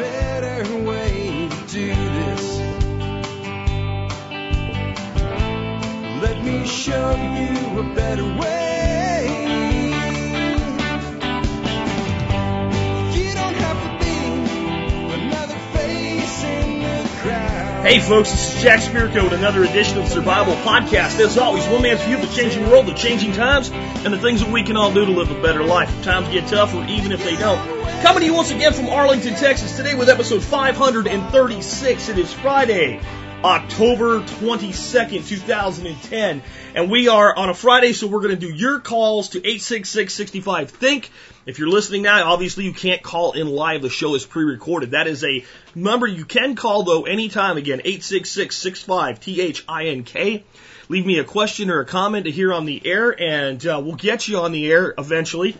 better way to do this. Let me show you a better way. Hey folks, this is Jack Spirko with another edition of Survival Podcast. As always, one man's view of the changing world, the changing times, and the things that we can all do to live a better life. If times get tough, or even if they don't. Coming to you once again from Arlington, Texas, today with episode 536. It is Friday, October 22nd, 2010. And we are on a Friday, so we're going to do your calls to 866-65 Think. If you're listening now, obviously you can't call in live. The show is pre-recorded. That is a number you can call though anytime. Again, 866-65-T-H-I-N-K. Leave me a question or a comment to hear on the air, and uh, we'll get you on the air eventually.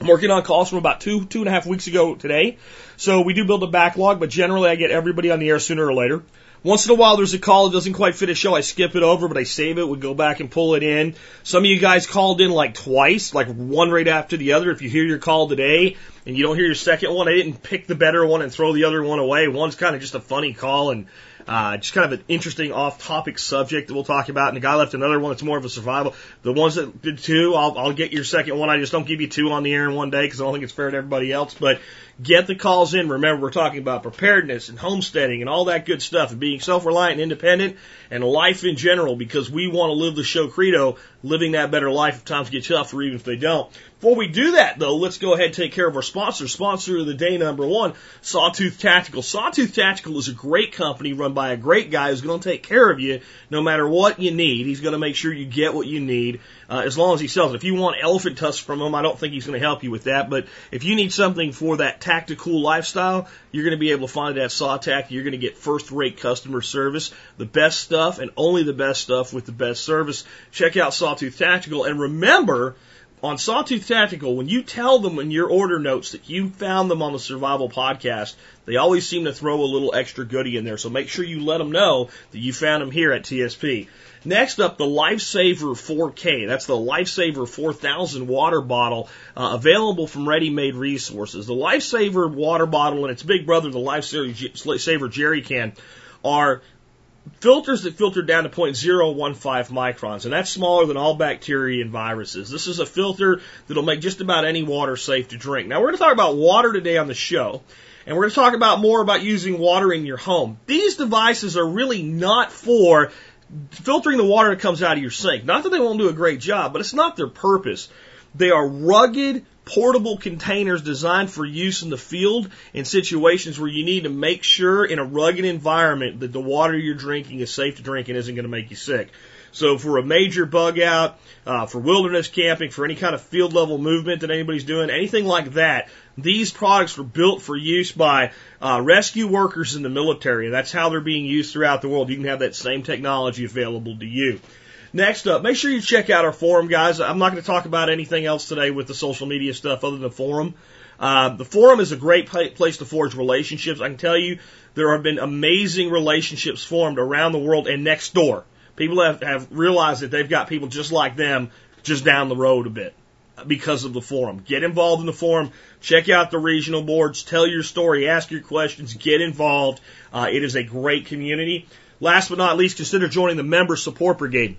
I'm working on calls from about two, two and a half weeks ago today. So we do build a backlog, but generally I get everybody on the air sooner or later. Once in a while there's a call that doesn't quite fit a show, I skip it over, but I save it, we go back and pull it in. Some of you guys called in like twice, like one right after the other. If you hear your call today and you don't hear your second one, I didn't pick the better one and throw the other one away. One's kind of just a funny call and uh, just kind of an interesting off-topic subject that we'll talk about. And the guy left another one that's more of a survival. The ones that did two, I'll, I'll get your second one. I just don't give you two on the air in one day because I don't think it's fair to everybody else. But get the calls in. Remember, we're talking about preparedness and homesteading and all that good stuff and being self-reliant and independent and life in general because we want to live the show credo, living that better life if times get tough or even if they don't. Before we do that though, let's go ahead and take care of our sponsor. Sponsor of the day number one, Sawtooth Tactical. Sawtooth Tactical is a great company run by a great guy who's going to take care of you no matter what you need. He's going to make sure you get what you need uh, as long as he sells it. If you want elephant tusks from him, I don't think he's going to help you with that. But if you need something for that tactical lifestyle, you're going to be able to find it at Sawtac. You're going to get first rate customer service, the best stuff and only the best stuff with the best service. Check out Sawtooth Tactical and remember, on Sawtooth Tactical, when you tell them in your order notes that you found them on the Survival Podcast, they always seem to throw a little extra goodie in there. So make sure you let them know that you found them here at TSP. Next up, the Lifesaver 4K. That's the Lifesaver 4000 water bottle uh, available from Ready Made Resources. The Lifesaver water bottle and its big brother, the Lifesaver Jerry Can, are filters that filter down to 0.015 microns, and that's smaller than all bacteria and viruses. This is a filter that'll make just about any water safe to drink. Now, we're going to talk about water today on the show, and we're going to talk about more about using water in your home. These devices are really not for filtering the water that comes out of your sink. Not that they won't do a great job, but it's not their purpose. They are rugged, portable containers designed for use in the field in situations where you need to make sure in a rugged environment that the water you're drinking is safe to drink and isn't going to make you sick. So for a major bug out, uh, for wilderness camping, for any kind of field level movement that anybody's doing, anything like that, these products were built for use by uh, rescue workers in the military. and That's how they're being used throughout the world. You can have that same technology available to you. Next up, make sure you check out our forum, guys. I'm not going to talk about anything else today with the social media stuff other than the forum. Uh, the forum is a great place to forge relationships. I can tell you there have been amazing relationships formed around the world and next door. People have, have realized that they've got people just like them just down the road a bit because of the forum. Get involved in the forum. Check out the regional boards. Tell your story. Ask your questions. Get involved. Uh, it is a great community. Last but not least, consider joining the Member Support Brigade.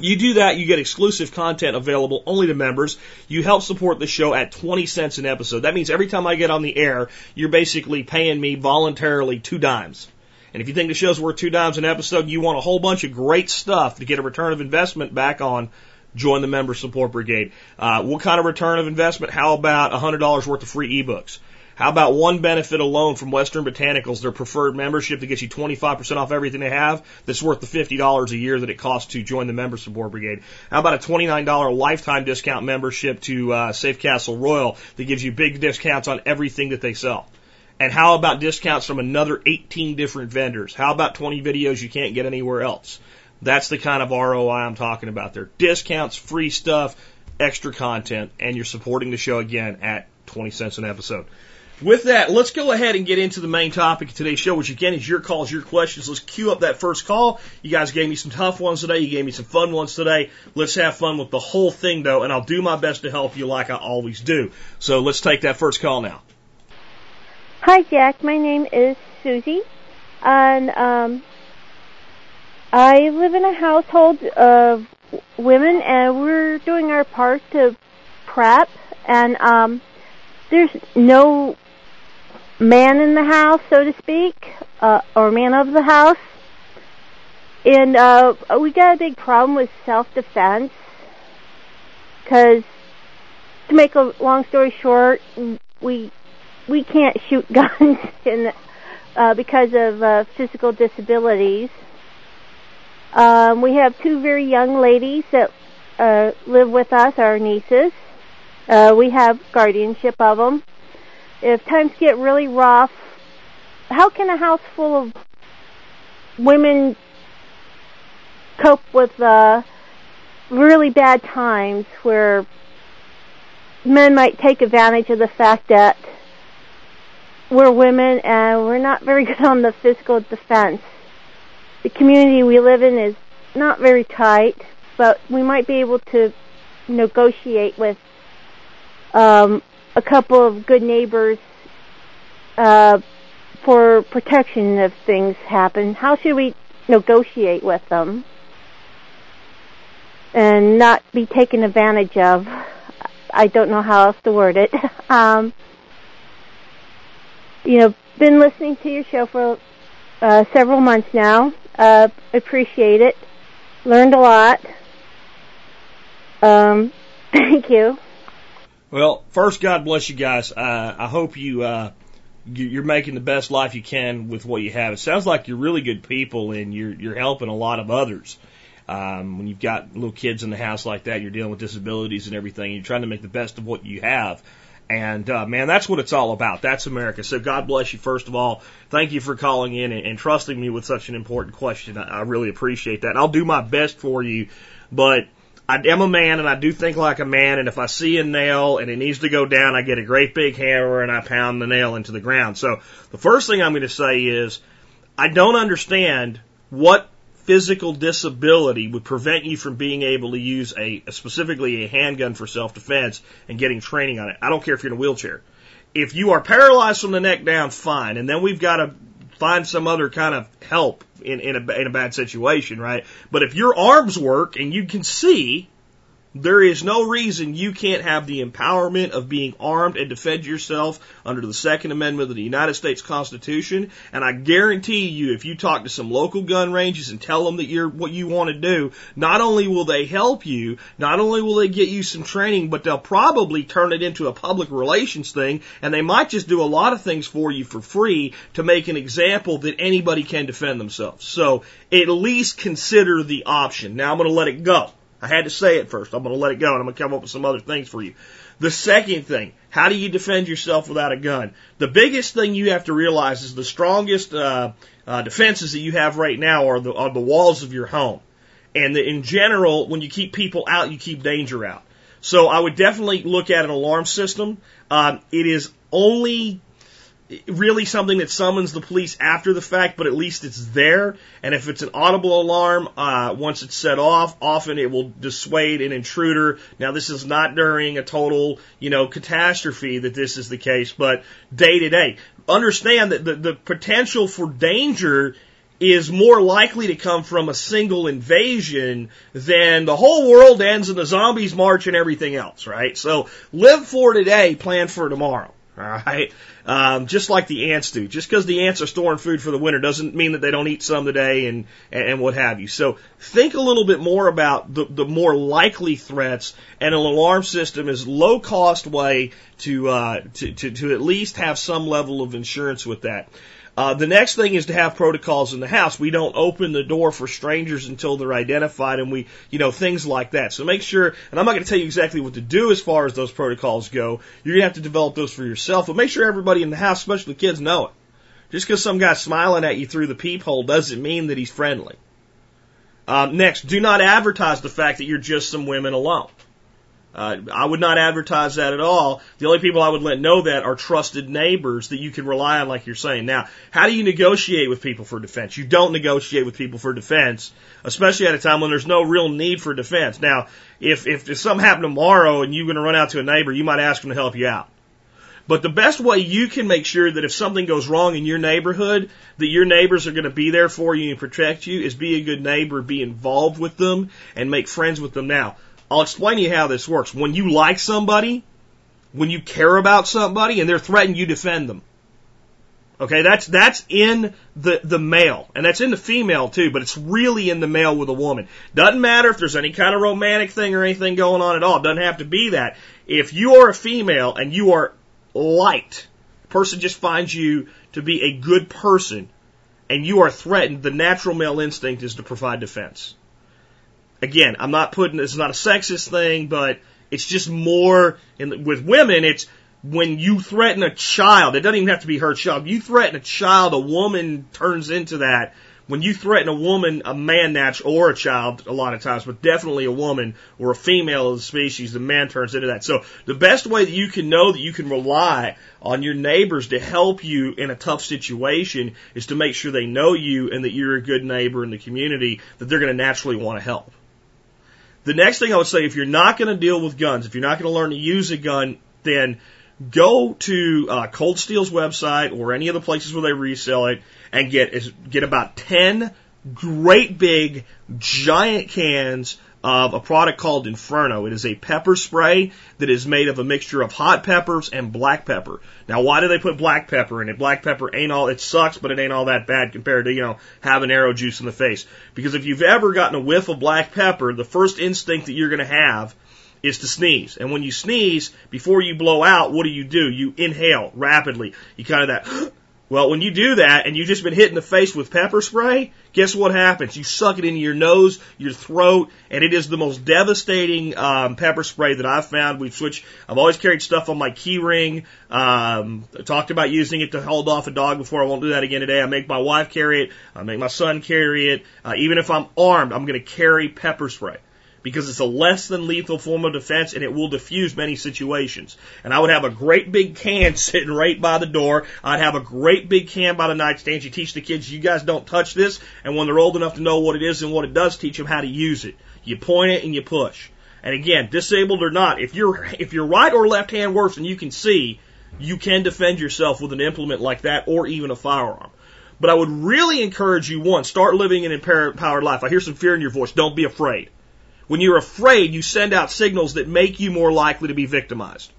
You do that, you get exclusive content available only to members. You help support the show at 20 cents an episode. That means every time I get on the air, you're basically paying me voluntarily two dimes. And if you think the show's worth two dimes an episode, you want a whole bunch of great stuff to get a return of investment back on, join the member support brigade. Uh, what kind of return of investment? How about $100 worth of free ebooks? How about one benefit alone from Western Botanicals, their preferred membership that gets you 25% off everything they have that's worth the $50 a year that it costs to join the member support brigade? How about a $29 lifetime discount membership to uh, Safe Castle Royal that gives you big discounts on everything that they sell? And how about discounts from another 18 different vendors? How about 20 videos you can't get anywhere else? That's the kind of ROI I'm talking about there. Discounts, free stuff, extra content, and you're supporting the show again at 20 cents an episode. With that, let's go ahead and get into the main topic of today's show, which again is your calls, your questions. Let's queue up that first call. You guys gave me some tough ones today. You gave me some fun ones today. Let's have fun with the whole thing though, and I'll do my best to help you like I always do. So let's take that first call now. Hi, Jack. My name is Susie, and um, I live in a household of women, and we're doing our part to prep. And um, there's no man in the house, so to speak, uh, or man of the house. And uh, we got a big problem with self-defense because, to make a long story short, we we can't shoot guns in, uh, because of uh, physical disabilities. Um, we have two very young ladies that uh, live with us, our nieces. Uh, we have guardianship of them. If times get really rough, how can a house full of women cope with uh, really bad times where men might take advantage of the fact that we're women and we're not very good on the physical defense. The community we live in is not very tight, but we might be able to negotiate with um, a couple of good neighbors uh, for protection if things happen. How should we negotiate with them and not be taken advantage of? I don't know how else to word it. um, you know, been listening to your show for uh, several months now. Uh, appreciate it. Learned a lot. Um, thank you. Well, first, God bless you guys. Uh, I hope you, uh, you're making the best life you can with what you have. It sounds like you're really good people and you're, you're helping a lot of others. Um, when you've got little kids in the house like that, you're dealing with disabilities and everything, you're trying to make the best of what you have. And uh, man, that's what it's all about. That's America. So God bless you. First of all, thank you for calling in and, and trusting me with such an important question. I, I really appreciate that. I'll do my best for you, but I am a man and I do think like a man. And if I see a nail and it needs to go down, I get a great big hammer and I pound the nail into the ground. So the first thing I'm going to say is I don't understand what physical disability would prevent you from being able to use a, specifically a handgun for self-defense and getting training on it. I don't care if you're in a wheelchair. If you are paralyzed from the neck down, fine. And then we've got to find some other kind of help in, in a, in a bad situation, right? But if your arms work and you can see, there is no reason you can't have the empowerment of being armed and defend yourself under the Second Amendment of the United States Constitution. And I guarantee you, if you talk to some local gun ranges and tell them that you're what you want to do, not only will they help you, not only will they get you some training, but they'll probably turn it into a public relations thing, and they might just do a lot of things for you for free to make an example that anybody can defend themselves. So at least consider the option. Now I'm going to let it go. I had to say it first. I'm going to let it go and I'm going to come up with some other things for you. The second thing, how do you defend yourself without a gun? The biggest thing you have to realize is the strongest uh, uh, defenses that you have right now are the, are the walls of your home. And the, in general, when you keep people out, you keep danger out. So I would definitely look at an alarm system. Um, it is only really something that summons the police after the fact, but at least it's there. And if it's an audible alarm, uh, once it's set off, often it will dissuade an intruder. Now, this is not during a total, you know, catastrophe that this is the case, but day to day. Understand that the, the potential for danger is more likely to come from a single invasion than the whole world ends and the zombies march and everything else, right? So live for today, plan for tomorrow. All right. Um, just like the ants do. Just because the ants are storing food for the winter doesn't mean that they don't eat some today and, and what have you. So think a little bit more about the, the more likely threats and an alarm system is low cost way to, uh, to, to, to at least have some level of insurance with that. Uh, the next thing is to have protocols in the house. We don't open the door for strangers until they're identified and we, you know, things like that. So make sure, and I'm not going to tell you exactly what to do as far as those protocols go. You're going to have to develop those for yourself, but make sure everybody in the house, especially the kids, know it. Just because some guy's smiling at you through the peephole doesn't mean that he's friendly. Um, next, do not advertise the fact that you're just some women alone. Uh, I would not advertise that at all. The only people I would let know that are trusted neighbors that you can rely on, like you're saying. Now, how do you negotiate with people for defense? You don't negotiate with people for defense, especially at a time when there's no real need for defense. Now, if, if, if something happened tomorrow and you're going to run out to a neighbor, you might ask them to help you out. But the best way you can make sure that if something goes wrong in your neighborhood, that your neighbors are going to be there for you and protect you is be a good neighbor, be involved with them, and make friends with them now. I'll explain to you how this works. When you like somebody, when you care about somebody and they're threatened, you defend them. Okay, that's that's in the the male, and that's in the female too, but it's really in the male with a woman. Doesn't matter if there's any kind of romantic thing or anything going on at all. Doesn't have to be that. If you are a female and you are liked, person just finds you to be a good person, and you are threatened, the natural male instinct is to provide defense. Again, I'm not putting it's not a sexist thing, but it's just more in, with women. It's when you threaten a child, it doesn't even have to be her child. You threaten a child, a woman turns into that. When you threaten a woman, a man natural or a child, a lot of times, but definitely a woman or a female of the species, the man turns into that. So the best way that you can know that you can rely on your neighbors to help you in a tough situation is to make sure they know you and that you're a good neighbor in the community, that they're going to naturally want to help. The next thing I would say, if you're not going to deal with guns, if you're not going to learn to use a gun, then go to uh, Cold Steel's website or any of the places where they resell it and get get about ten great big giant cans of a product called Inferno. It is a pepper spray that is made of a mixture of hot peppers and black pepper. Now, why do they put black pepper in it? Black pepper ain't all, it sucks, but it ain't all that bad compared to, you know, having arrow juice in the face. Because if you've ever gotten a whiff of black pepper, the first instinct that you're going to have is to sneeze. And when you sneeze, before you blow out, what do you do? You inhale rapidly. You kind of that well, when you do that and you've just been hit in the face with pepper spray, guess what happens? You suck it into your nose, your throat, and it is the most devastating um, pepper spray that I've found. We've switched. I've always carried stuff on my key ring. Um, I talked about using it to hold off a dog before. I won't do that again today. I make my wife carry it. I make my son carry it. Uh, even if I'm armed, I'm going to carry pepper spray because it's a less than lethal form of defense and it will diffuse many situations. And I would have a great big can sitting right by the door. I'd have a great big can by the nightstand. You teach the kids, you guys don't touch this. And when they're old enough to know what it is and what it does, teach them how to use it. You point it and you push. And again, disabled or not, if you're, if your right or left hand works and you can see, you can defend yourself with an implement like that or even a firearm. But I would really encourage you, one, start living an empowered life. I hear some fear in your voice. Don't be afraid. When you're afraid, you send out signals that make you more likely to be victimized.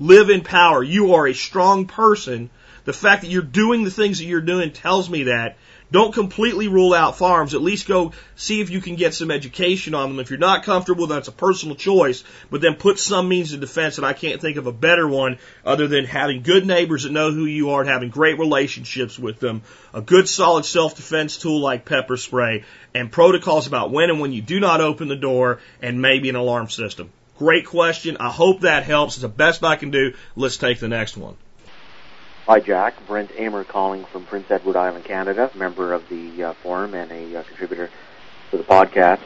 Live in power. You are a strong person. The fact that you're doing the things that you're doing tells me that. Don't completely rule out farms. At least go see if you can get some education on them. If you're not comfortable, that's a personal choice. But then put some means of defense, and I can't think of a better one other than having good neighbors that know who you are and having great relationships with them. A good solid self-defense tool like pepper spray and protocols about when and when you do not open the door and maybe an alarm system. Great question. I hope that helps. It's the best I can do. Let's take the next one. Hi, Jack. Brent Amer calling from Prince Edward Island, Canada, member of the uh, forum and a uh, contributor to the podcast.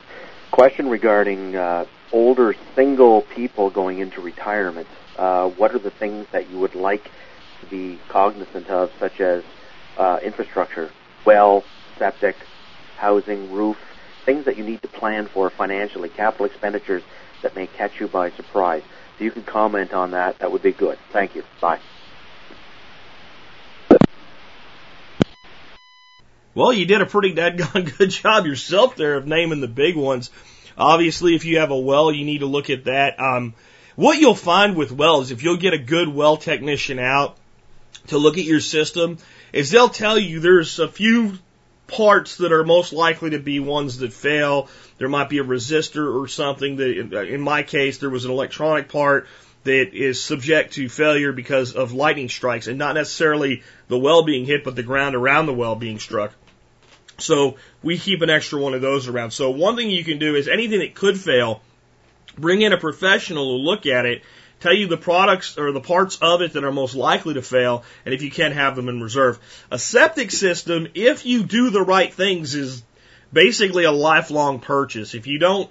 Question regarding uh, older single people going into retirement. Uh, what are the things that you would like to be cognizant of, such as uh, infrastructure, well, septic, housing, roof, things that you need to plan for financially, capital expenditures that may catch you by surprise? If you can comment on that, that would be good. Thank you. Bye. Well, you did a pretty dadgone good job yourself there of naming the big ones. Obviously, if you have a well, you need to look at that. Um, what you'll find with wells, if you'll get a good well technician out to look at your system, is they'll tell you there's a few parts that are most likely to be ones that fail. There might be a resistor or something that, in my case, there was an electronic part that is subject to failure because of lightning strikes and not necessarily the well being hit, but the ground around the well being struck. So we keep an extra one of those around. So one thing you can do is anything that could fail, bring in a professional to look at it, tell you the products or the parts of it that are most likely to fail, and if you can have them in reserve. A septic system, if you do the right things, is basically a lifelong purchase. If you don't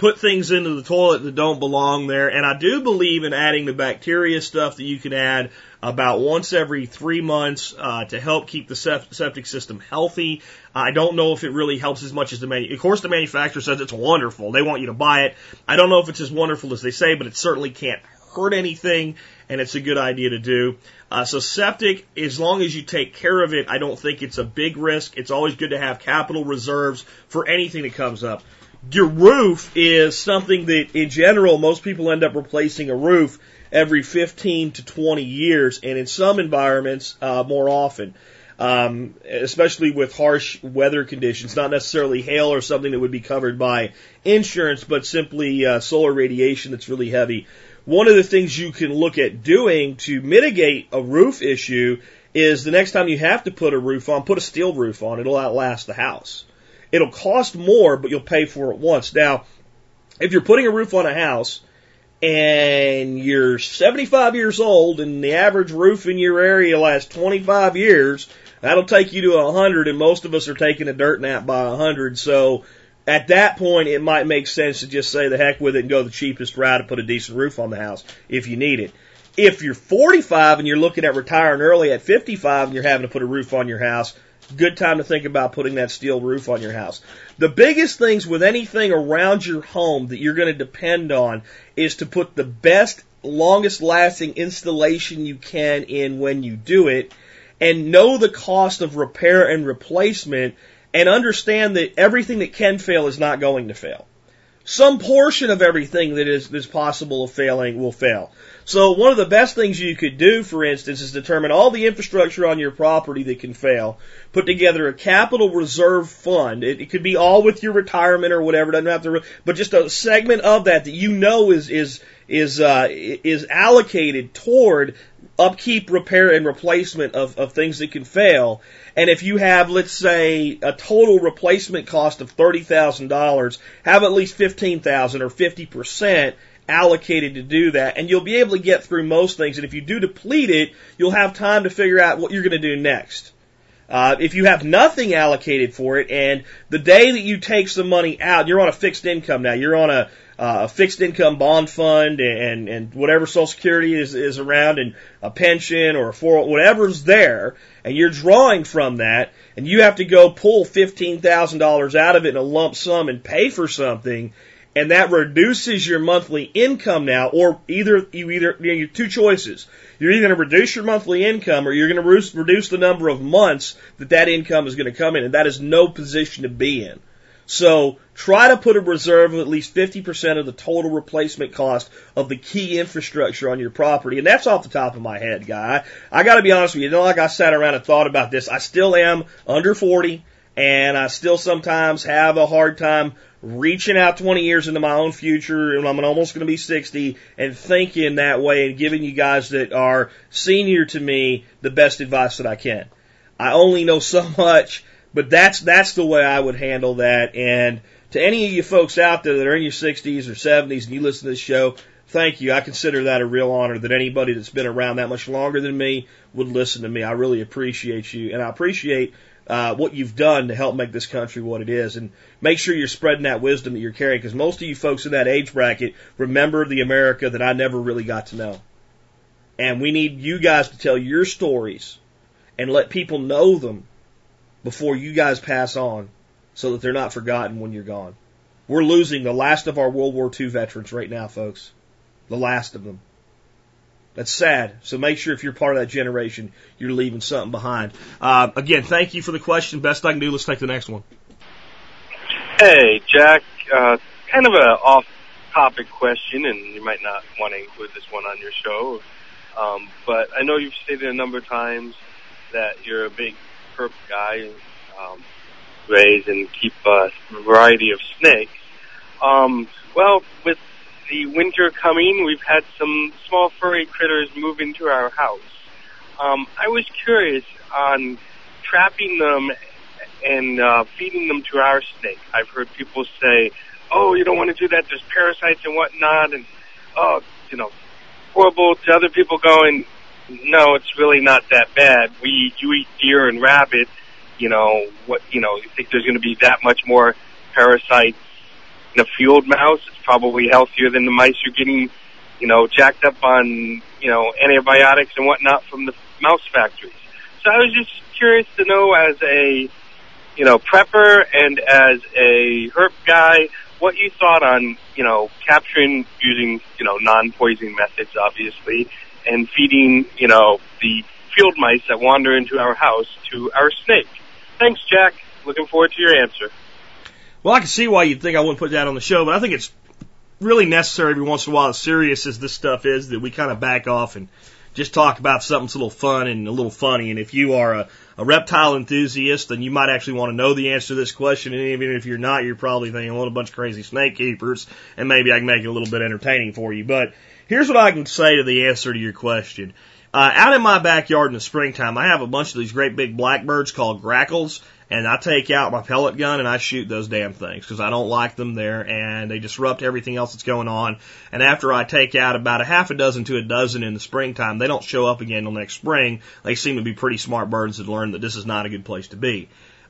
put things into the toilet that don't belong there. And I do believe in adding the bacteria stuff that you can add about once every three months uh, to help keep the septic system healthy. I don't know if it really helps as much as the manu- of course the manufacturer says it's wonderful. They want you to buy it. I don't know if it's as wonderful as they say, but it certainly can't hurt anything. and it's a good idea to do. Uh, so septic, as long as you take care of it, I don't think it's a big risk. It's always good to have capital reserves for anything that comes up. Your roof is something that, in general, most people end up replacing a roof every 15 to 20 years, and in some environments, uh, more often. Um, especially with harsh weather conditions, not necessarily hail or something that would be covered by insurance, but simply uh, solar radiation that's really heavy. One of the things you can look at doing to mitigate a roof issue is the next time you have to put a roof on, put a steel roof on. It'll outlast the house. It'll cost more, but you'll pay for it once. Now, if you're putting a roof on a house and you're 75 years old and the average roof in your area lasts 25 years, that'll take you to 100 and most of us are taking a dirt nap by 100. So at that point, it might make sense to just say the heck with it and go the cheapest route to put a decent roof on the house if you need it. If you're 45 and you're looking at retiring early at 55 and you're having to put a roof on your house, good time to think about putting that steel roof on your house. The biggest things with anything around your home that you're going to depend on is to put the best, longest lasting installation you can in when you do it and know the cost of repair and replacement and understand that everything that can fail is not going to fail. Some portion of everything that is, possible of failing will fail. So one of the best things you could do, for instance, is determine all the infrastructure on your property that can fail. Put together a capital reserve fund. It, it could be all with your retirement or whatever. Doesn't have to, but just a segment of that that you know is is is uh, is allocated toward upkeep, repair, and replacement of, of things that can fail. And if you have, let's say, a total replacement cost of thirty thousand dollars, have at least fifteen thousand or fifty percent allocated to do that, and you'll be able to get through most things. And if you do deplete it, you'll have time to figure out what you're going to do next. Uh, if you have nothing allocated for it, and the day that you take some money out, you're on a fixed income now. You're on a, uh, a fixed income bond fund, and and whatever Social Security is is around, and a pension or a four, whatever's there, and you're drawing from that, and you have to go pull fifteen thousand dollars out of it in a lump sum and pay for something and that reduces your monthly income now, or either you either you have two choices. You're either going to reduce your monthly income, or you're going to reduce, reduce the number of months that that income is going to come in, and that is no position to be in. So try to put a reserve of at least 50% of the total replacement cost of the key infrastructure on your property. And that's off the top of my head, guy. I gotta be honest with you, you know, like I sat around and thought about this. I still am under 40 and I still sometimes have a hard time reaching out 20 years into my own future, and I'm almost going to be 60, and thinking that way and giving you guys that are senior to me the best advice that I can. I only know so much, but that's that's the way I would handle that. And to any of you folks out there that are in your 60s or 70s and you listen to this show, thank you. I consider that a real honor that anybody that's been around that much longer than me would listen to me. I really appreciate you, and I appreciate uh, what you've done to help make this country what it is, and make sure you're spreading that wisdom that you're carrying. Because most of you folks in that age bracket remember the America that I never really got to know, and we need you guys to tell your stories and let people know them before you guys pass on, so that they're not forgotten when you're gone. We're losing the last of our World War II veterans right now, folks. The last of them. That's sad. So make sure if you're part of that generation, you're leaving something behind. Uh, again, thank you for the question. Best I can do. Let's take the next one. Hey, Jack. Uh, kind of a off-topic question, and you might not want to include this one on your show. Um, but I know you've stated a number of times that you're a big herp guy, um, raise and keep a variety of snakes. Um, well, with the winter coming, we've had some small furry critters move into our house. Um, I was curious on trapping them and uh, feeding them to our snake. I've heard people say, "Oh, you don't want to do that. There's parasites and whatnot," and oh, you know, horrible. To other people going, "No, it's really not that bad. We you eat deer and rabbit. You know what? You know, you think there's going to be that much more parasites in a field mouse? It's probably healthier than the mice you're getting, you know, jacked up on, you know, antibiotics and whatnot from the mouse factories. So I was just curious to know as a, you know, prepper and as a herp guy, what you thought on, you know, capturing using, you know, non-poisoning methods, obviously, and feeding, you know, the field mice that wander into our house to our snake? Thanks, Jack. Looking forward to your answer. Well, I can see why you'd think I wouldn't put that on the show, but I think it's really necessary every once in a while, as serious as this stuff is, that we kind of back off and just talk about something that's a little fun and a little funny. And if you are a, a reptile enthusiast, then you might actually want to know the answer to this question. And even if you're not, you're probably thinking, well, a bunch of crazy snake keepers, and maybe I can make it a little bit entertaining for you. But here's what I can say to the answer to your question. Uh, out in my backyard in the springtime, I have a bunch of these great big blackbirds called grackles, and I take out my pellet gun and I shoot those damn things because I don't like them there and they disrupt everything else that's going on. And after I take out about a half a dozen to a dozen in the springtime, they don't show up again until next spring. They seem to be pretty smart birds that learn that this is not a good place to be.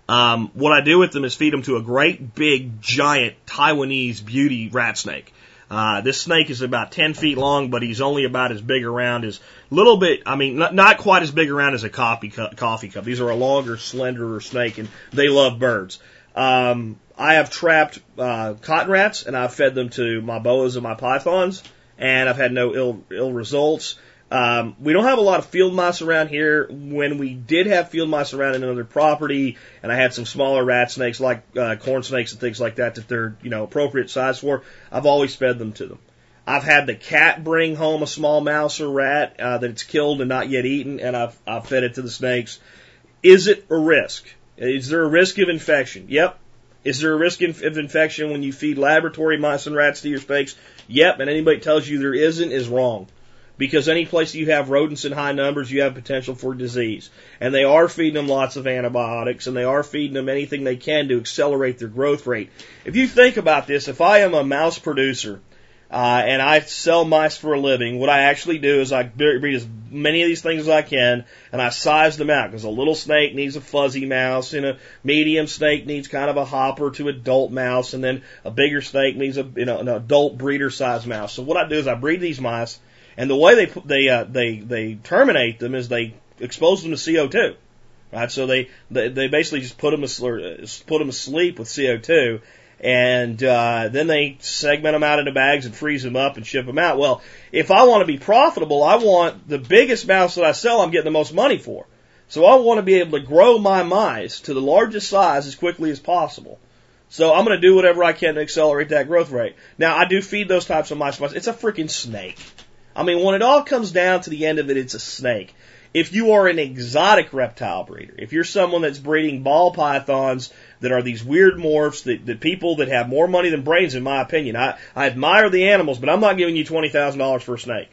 Um, what I do with them is feed them to a great big giant Taiwanese beauty rat snake. Uh, this snake is about 10 feet long, but he's only about as big around as little bit, I mean, not, not quite as big around as a coffee cup, coffee cup. These are a longer, slenderer snake and they love birds. Um, I have trapped, uh, cotton rats and I've fed them to my boas and my pythons and I've had no ill, ill results. Um, we don't have a lot of field mice around here. When we did have field mice around in another property, and I had some smaller rat snakes like uh, corn snakes and things like that that they're you know appropriate size for, I've always fed them to them. I've had the cat bring home a small mouse or rat uh, that it's killed and not yet eaten, and I've I've fed it to the snakes. Is it a risk? Is there a risk of infection? Yep. Is there a risk of infection when you feed laboratory mice and rats to your snakes? Yep. And anybody tells you there isn't is wrong because any place you have rodents in high numbers, you have potential for disease. And they are feeding them lots of antibiotics and they are feeding them anything they can to accelerate their growth rate. If you think about this, if I am a mouse producer, uh, and I sell mice for a living. What I actually do is I breed as many of these things as I can, and I size them out because a little snake needs a fuzzy mouse, and a medium snake needs kind of a hopper to adult mouse, and then a bigger snake needs a you know an adult breeder size mouse. So what I do is I breed these mice, and the way they they uh, they they terminate them is they expose them to CO2. Right, so they, they they basically just put them to, put them asleep with CO2, and uh, then they segment them out into bags and freeze them up and ship them out. Well, if I want to be profitable, I want the biggest mouse that I sell, I'm getting the most money for. So I want to be able to grow my mice to the largest size as quickly as possible. So I'm going to do whatever I can to accelerate that growth rate. Now I do feed those types of mice mice. It's a freaking snake. I mean, when it all comes down to the end of it, it's a snake. If you are an exotic reptile breeder, if you're someone that's breeding ball pythons that are these weird morphs that, that people that have more money than brains, in my opinion. I, I admire the animals, but I'm not giving you $20,000 for a snake.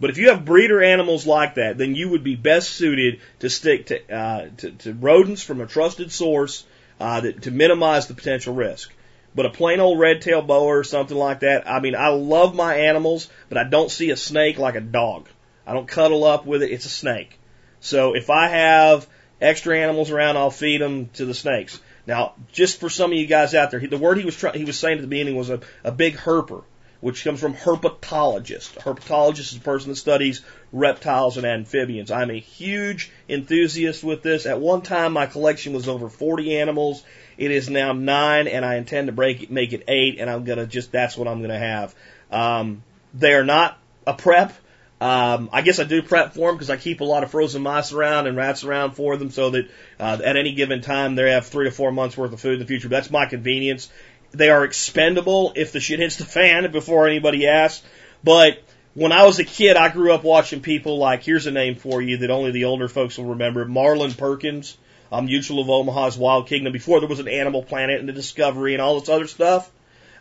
But if you have breeder animals like that, then you would be best suited to stick to, uh, to, to rodents from a trusted source, uh, that, to minimize the potential risk. But a plain old red tail boa or something like that, I mean, I love my animals, but I don't see a snake like a dog. I don't cuddle up with it. It's a snake. So if I have extra animals around, I'll feed them to the snakes. Now, just for some of you guys out there, the word he was try- he was saying at the beginning was a, a big herper, which comes from herpetologist. A herpetologist is a person that studies reptiles and amphibians. I'm a huge enthusiast with this. At one time, my collection was over 40 animals. It is now nine, and I intend to break it, make it eight, and I'm gonna just that's what I'm gonna have. Um, they are not a prep. Um, I guess I do prep for them because I keep a lot of frozen mice around and rats around for them so that uh, at any given time they have three to four months worth of food in the future. But that's my convenience. They are expendable if the shit hits the fan before anybody asks. But when I was a kid, I grew up watching people like, here's a name for you that only the older folks will remember, Marlin Perkins, um, Mutual of Omaha's Wild Kingdom, before there was an Animal Planet and the Discovery and all this other stuff.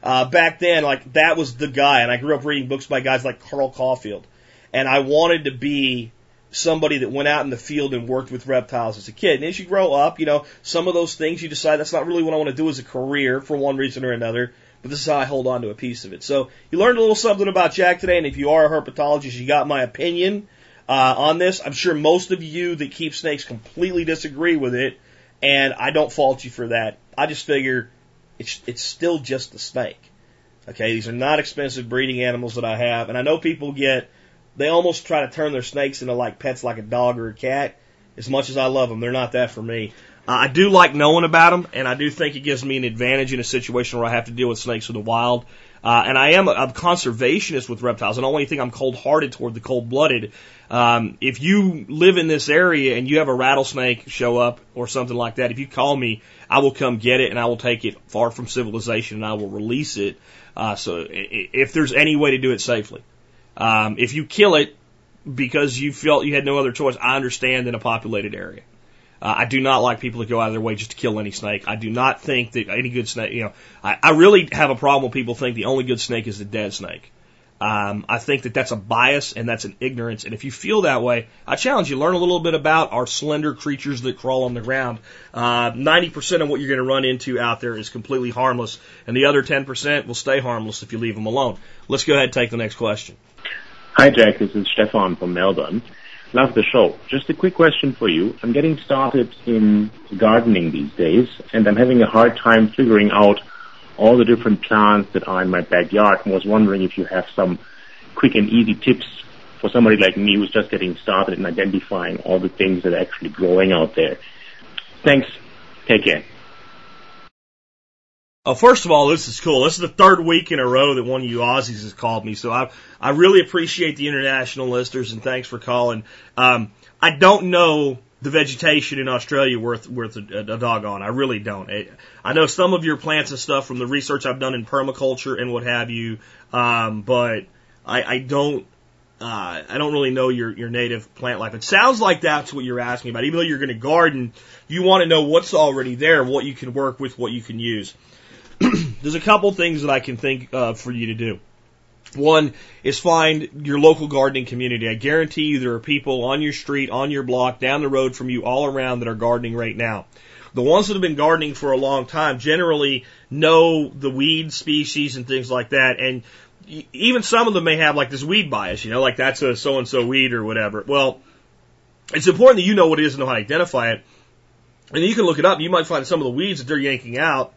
Uh, back then, like, that was the guy, and I grew up reading books by guys like Carl Kauffeld and I wanted to be somebody that went out in the field and worked with reptiles as a kid. And as you grow up, you know, some of those things you decide that's not really what I want to do as a career for one reason or another. But this is how I hold on to a piece of it. So you learned a little something about Jack today, and if you are a herpetologist, you got my opinion uh, on this. I'm sure most of you that keep snakes completely disagree with it, and I don't fault you for that. I just figure it's it's still just a snake. Okay, these are not expensive breeding animals that I have, and I know people get they almost try to turn their snakes into like pets like a dog or a cat. As much as I love them, they're not that for me. Uh, I do like knowing about them, and I do think it gives me an advantage in a situation where I have to deal with snakes in the wild. Uh, and I am a, a conservationist with reptiles. And I don't want you to think I'm cold-hearted toward the cold-blooded. Um, if you live in this area and you have a rattlesnake show up or something like that, if you call me, I will come get it and I will take it far from civilization and I will release it. Uh, so if there's any way to do it safely, um, if you kill it because you felt you had no other choice, I understand in a populated area. Uh, I do not like people that go out of their way just to kill any snake. I do not think that any good snake, you know, I, I really have a problem when people think the only good snake is the dead snake. Um, I think that that's a bias and that's an ignorance. And if you feel that way, I challenge you learn a little bit about our slender creatures that crawl on the ground. Uh, 90% of what you're going to run into out there is completely harmless, and the other 10% will stay harmless if you leave them alone. Let's go ahead and take the next question. Hi, Jack. This is Stefan from Melbourne. Love the show. Just a quick question for you. I'm getting started in gardening these days, and I'm having a hard time figuring out all the different plants that are in my backyard and was wondering if you have some quick and easy tips for somebody like me who's just getting started in identifying all the things that are actually growing out there. Thanks. Take care. Oh, first of all, this is cool. This is the third week in a row that one of you Aussies has called me, so I I really appreciate the international listeners and thanks for calling. Um, I don't know the vegetation in Australia worth worth a, a doggone. I really don't. I, I know some of your plants and stuff from the research I've done in permaculture and what have you, um, but I, I don't. Uh, I don't really know your, your native plant life. It sounds like that's what you're asking about. Even though you're going to garden, you want to know what's already there, what you can work with, what you can use. There's a couple things that I can think uh, for you to do. One is find your local gardening community. I guarantee you there are people on your street, on your block, down the road from you, all around that are gardening right now. The ones that have been gardening for a long time generally know the weed species and things like that. And even some of them may have like this weed bias, you know, like that's a so and so weed or whatever. Well, it's important that you know what it is and know how to identify it. And you can look it up. You might find some of the weeds that they're yanking out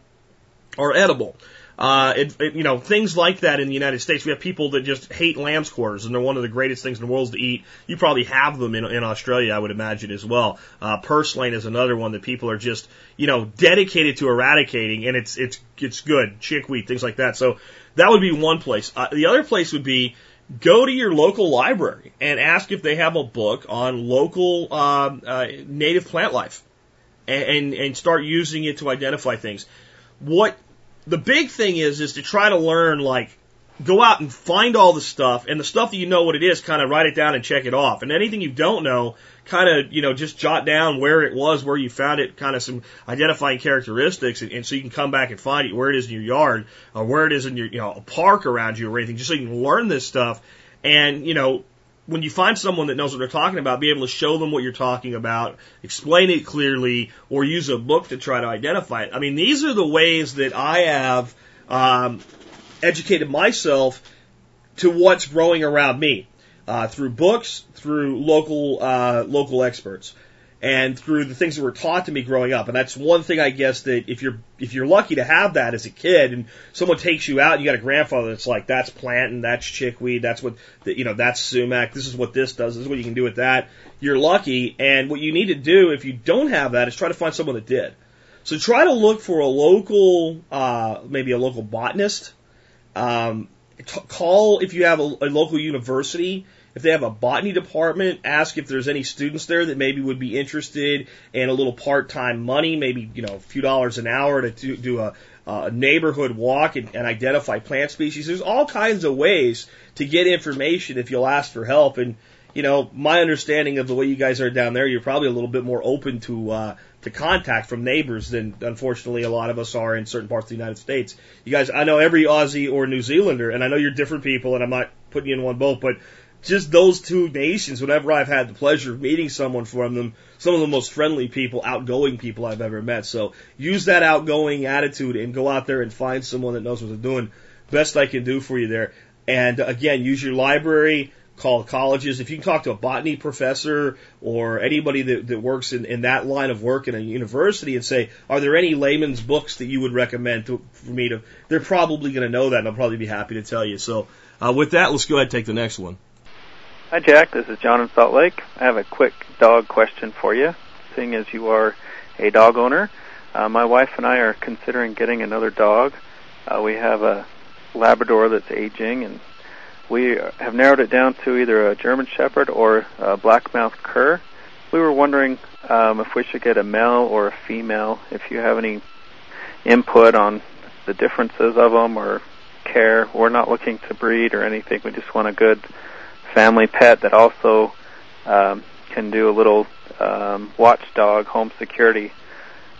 are edible. Uh, it, it, you know, things like that in the United States. We have people that just hate lamb's quarters, and they're one of the greatest things in the world to eat. You probably have them in, in Australia, I would imagine as well. Uh, purslane is another one that people are just, you know, dedicated to eradicating, and it's it's it's good. Chickweed, things like that. So that would be one place. Uh, the other place would be go to your local library and ask if they have a book on local um, uh, native plant life, and, and and start using it to identify things. What the big thing is, is to try to learn, like, go out and find all the stuff, and the stuff that you know what it is, kind of write it down and check it off. And anything you don't know, kind of, you know, just jot down where it was, where you found it, kind of some identifying characteristics, and, and so you can come back and find it, where it is in your yard, or where it is in your, you know, a park around you or anything, just so you can learn this stuff. And, you know, when you find someone that knows what they're talking about, be able to show them what you're talking about, explain it clearly, or use a book to try to identify it. I mean, these are the ways that I have um, educated myself to what's growing around me uh, through books, through local uh, local experts and through the things that were taught to me growing up. And that's one thing I guess that if you're if you're lucky to have that as a kid and someone takes you out and you got a grandfather that's like that's plantain, that's chickweed, that's what the, you know, that's sumac, this is what this does, this is what you can do with that. You're lucky and what you need to do if you don't have that is try to find someone that did. So try to look for a local uh maybe a local botanist. Um t- call if you have a, a local university if they have a botany department, ask if there's any students there that maybe would be interested in a little part-time money, maybe, you know, a few dollars an hour to do, do a, a neighborhood walk and, and identify plant species. There's all kinds of ways to get information if you'll ask for help. And, you know, my understanding of the way you guys are down there, you're probably a little bit more open to, uh, to contact from neighbors than unfortunately a lot of us are in certain parts of the United States. You guys, I know every Aussie or New Zealander, and I know you're different people, and I'm not putting you in one boat, but just those two nations, whenever I've had the pleasure of meeting someone from them, some of the most friendly people, outgoing people I've ever met. So use that outgoing attitude and go out there and find someone that knows what they're doing. Best I can do for you there. And again, use your library, call colleges. If you can talk to a botany professor or anybody that, that works in, in that line of work in a university and say, are there any layman's books that you would recommend to, for me to, they're probably going to know that and I'll probably be happy to tell you. So, uh, with that, let's go ahead and take the next one. Hi, Jack. This is John in Salt Lake. I have a quick dog question for you, seeing as you are a dog owner. Uh, my wife and I are considering getting another dog. Uh, we have a Labrador that's aging, and we have narrowed it down to either a German Shepherd or a blackmouth cur. We were wondering um, if we should get a male or a female. If you have any input on the differences of them or care, we're not looking to breed or anything. We just want a good family pet that also um, can do a little um, watchdog home security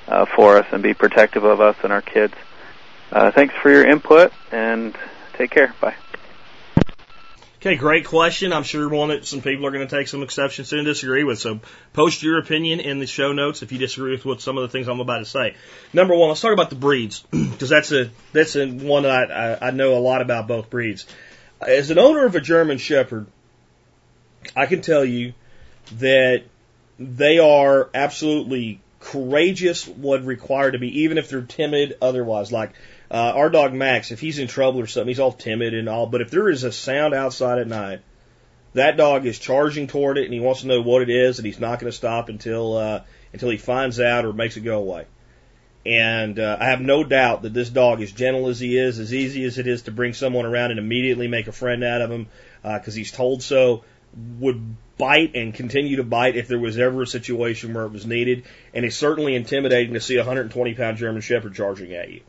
uh, for us and be protective of us and our kids. Uh, thanks for your input and take care. Bye. Okay, great question. I'm sure one that some people are going to take some exceptions to and disagree with. So post your opinion in the show notes if you disagree with what some of the things I'm about to say. Number one, let's talk about the breeds because that's a that's a one that I, I, I know a lot about both breeds. As an owner of a German Shepherd, I can tell you that they are absolutely courageous when required to be, even if they're timid otherwise. Like uh, our dog Max, if he's in trouble or something, he's all timid and all. But if there is a sound outside at night, that dog is charging toward it and he wants to know what it is, and he's not going to stop until uh, until he finds out or makes it go away. And uh, I have no doubt that this dog, as gentle as he is, as easy as it is to bring someone around and immediately make a friend out of him because he's told so, would bite and continue to bite if there was ever a situation where it was needed. And it's certainly intimidating to see a 120 pound German Shepherd charging at you.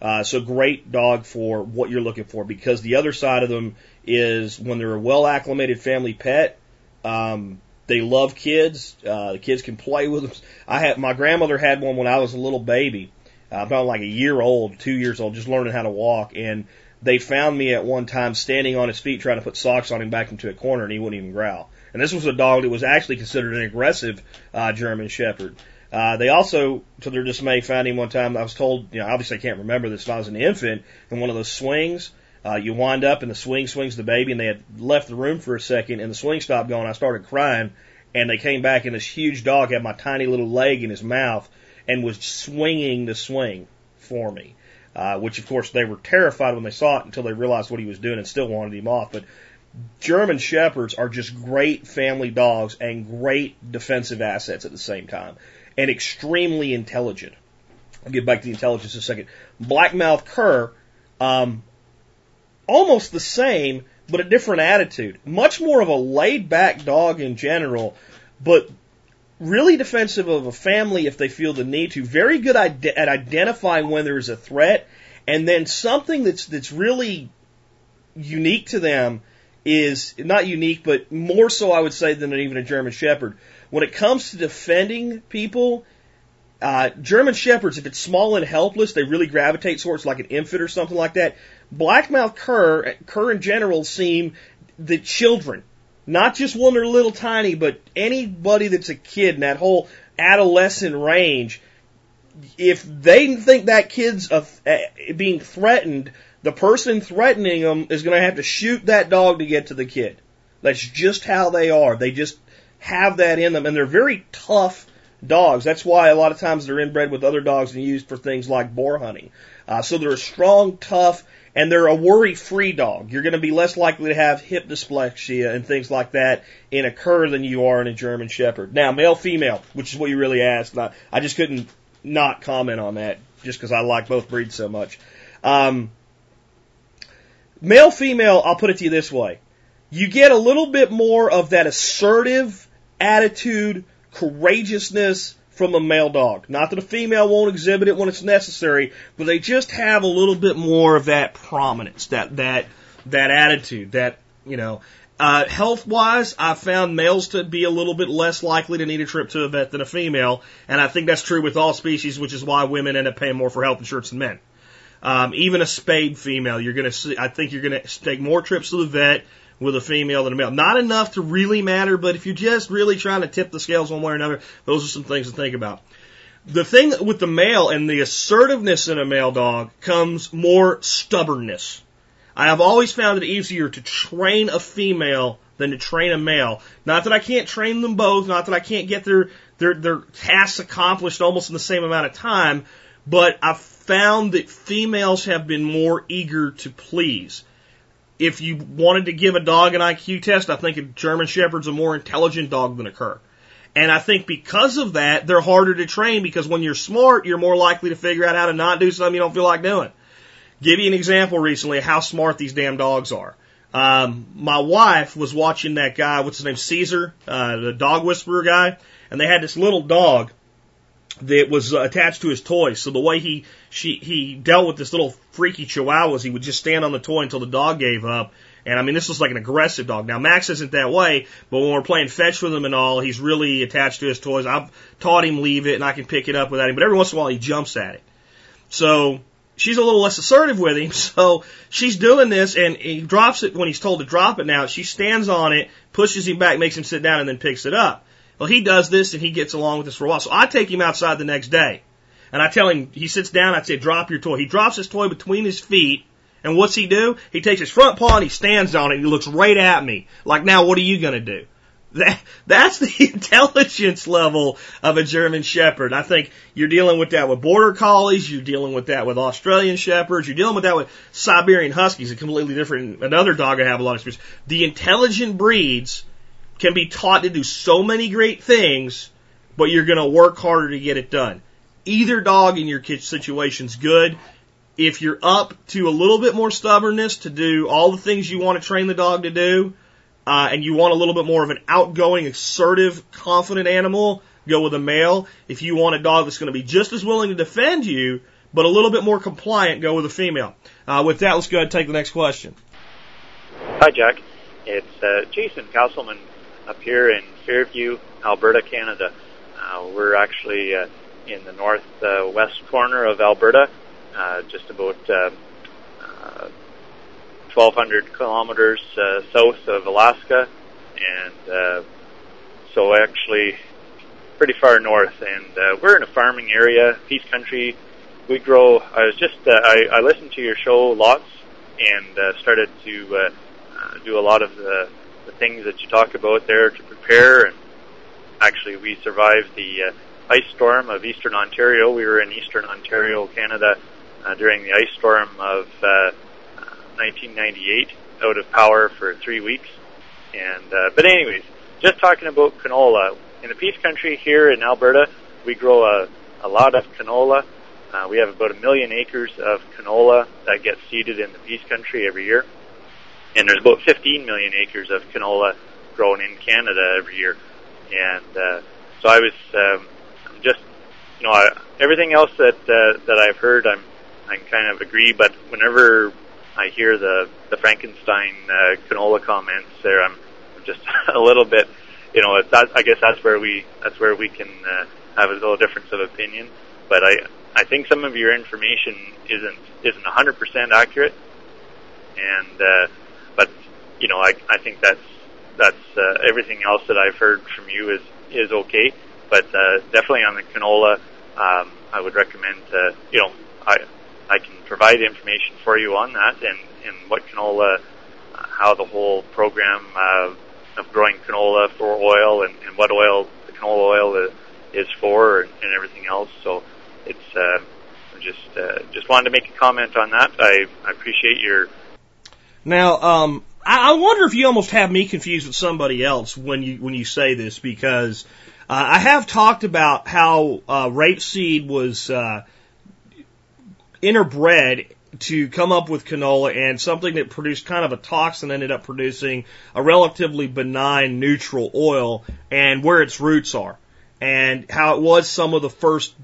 Uh, so great dog for what you're looking for because the other side of them is when they're a well acclimated family pet, um, they love kids. Uh, the kids can play with them. I had my grandmother had one when I was a little baby, uh, about like a year old, two years old, just learning how to walk. And they found me at one time standing on his feet trying to put socks on him back into a corner, and he wouldn't even growl. And this was a dog that was actually considered an aggressive uh, German Shepherd. Uh, they also, to their dismay, found him one time. I was told, you know, obviously I can't remember this. When I was an infant, in one of those swings, uh, you wind up and the swing swings the baby, and they had left the room for a second, and the swing stopped going. I started crying, and they came back, and this huge dog had my tiny little leg in his mouth and was swinging the swing for me. Uh, which of course they were terrified when they saw it until they realized what he was doing and still wanted him off. But German Shepherds are just great family dogs and great defensive assets at the same time and extremely intelligent. I'll get back to the intelligence in a second. Blackmouth Cur, um, almost the same, but a different attitude. Much more of a laid back dog in general, but really defensive of a family if they feel the need to. Very good at identifying when there is a threat, and then something that's that's really unique to them is not unique, but more so I would say than even a German Shepherd. When it comes to defending people, uh, German Shepherds, if it's small and helpless, they really gravitate towards like an infant or something like that. Blackmouth cur, cur in general seem the children, not just one they're little tiny, but anybody that's a kid in that whole adolescent range. If they think that kid's uh, being threatened, the person threatening them is going to have to shoot that dog to get to the kid. That's just how they are. They just have that in them, and they're very tough dogs. That's why a lot of times they're inbred with other dogs and used for things like boar hunting. Uh, so they're a strong, tough, and they're a worry-free dog. You're going to be less likely to have hip dysplasia and things like that in a cur than you are in a German Shepherd. Now, male, female, which is what you really asked. I, I just couldn't not comment on that just because I like both breeds so much. Um, male, female, I'll put it to you this way. You get a little bit more of that assertive attitude, courageousness from a male dog. Not that a female won't exhibit it when it's necessary, but they just have a little bit more of that prominence, that that that attitude, that you know. Uh, health wise, I've found males to be a little bit less likely to need a trip to a vet than a female, and I think that's true with all species, which is why women end up paying more for health insurance than men. Um, even a spayed female, you're to see. I think you're to take more trips to the vet with a female than a male. Not enough to really matter, but if you're just really trying to tip the scales one way or another, those are some things to think about. The thing with the male and the assertiveness in a male dog comes more stubbornness. I have always found it easier to train a female than to train a male. Not that I can't train them both, not that I can't get their their their tasks accomplished almost in the same amount of time, but I've found that females have been more eager to please if you wanted to give a dog an IQ test, I think a German Shepherd's a more intelligent dog than a cur. And I think because of that, they're harder to train because when you're smart, you're more likely to figure out how to not do something you don't feel like doing. Give you an example recently of how smart these damn dogs are. Um, my wife was watching that guy, what's his name, Cesar, uh, the dog whisperer guy, and they had this little dog that was uh, attached to his toy. So the way he she he dealt with this little freaky chihuahua chihuahuas, he would just stand on the toy until the dog gave up. And I mean, this was like an aggressive dog. Now Max isn't that way, but when we're playing fetch with him and all, he's really attached to his toys. I've taught him leave it, and I can pick it up without him. But every once in a while, he jumps at it. So she's a little less assertive with him. So she's doing this, and he drops it when he's told to drop it. Now she stands on it, pushes him back, makes him sit down, and then picks it up. Well, he does this, and he gets along with this for a while. So I take him outside the next day. And I tell him, he sits down, I say, drop your toy. He drops his toy between his feet, and what's he do? He takes his front paw and he stands on it and he looks right at me. Like, now what are you gonna do? That, that's the intelligence level of a German Shepherd. I think you're dealing with that with Border Collies, you're dealing with that with Australian Shepherds, you're dealing with that with Siberian Huskies, a completely different, another dog I have a lot of experience. The intelligent breeds can be taught to do so many great things, but you're gonna work harder to get it done. Either dog in your situation's good. If you're up to a little bit more stubbornness to do all the things you want to train the dog to do, uh, and you want a little bit more of an outgoing, assertive, confident animal, go with a male. If you want a dog that's going to be just as willing to defend you, but a little bit more compliant, go with a female. Uh, with that, let's go ahead and take the next question. Hi, Jack. It's uh, Jason Castleman up here in Fairview, Alberta, Canada. Uh, we're actually uh, in the northwest corner of Alberta, uh, just about uh, uh, 1,200 kilometers uh, south of Alaska, and uh, so actually pretty far north. And uh, we're in a farming area, Peace Country. We grow. I was just uh, I, I listened to your show lots and uh, started to uh, uh, do a lot of the, the things that you talk about there to prepare. And actually, we survived the uh, ice storm of eastern Ontario. We were in eastern Ontario, Canada, uh, during the ice storm of uh, 1998, out of power for three weeks. And uh, but anyways, just talking about canola in the Peace Country here in Alberta, we grow a, a lot of canola. Uh, we have about a million acres of canola that gets seeded in the Peace Country every year, and there's about 15 million acres of canola grown in Canada every year. And uh, so I was um, just, you know, I, everything else that uh, that I've heard, I'm I kind of agree. But whenever I hear the the Frankenstein uh, canola comments, there, I'm just a little bit, you know, that, I guess that's where we that's where we can uh, have a little difference of opinion. But I I think some of your information isn't isn't 100% accurate, and uh, you know I I think that's that's uh, everything else that I've heard from you is is okay, but uh, definitely on the canola, um, I would recommend uh, you know I I can provide information for you on that and and what canola, uh, how the whole program uh, of growing canola for oil and, and what oil the canola oil is, is for and, and everything else. So it's uh, just uh, just wanted to make a comment on that. I, I appreciate your. Now, um, I, I wonder if you almost have me confused with somebody else when you when you say this because uh, I have talked about how uh, rapeseed was uh, interbred to come up with canola and something that produced kind of a toxin ended up producing a relatively benign neutral oil and where its roots are and how it was some of the first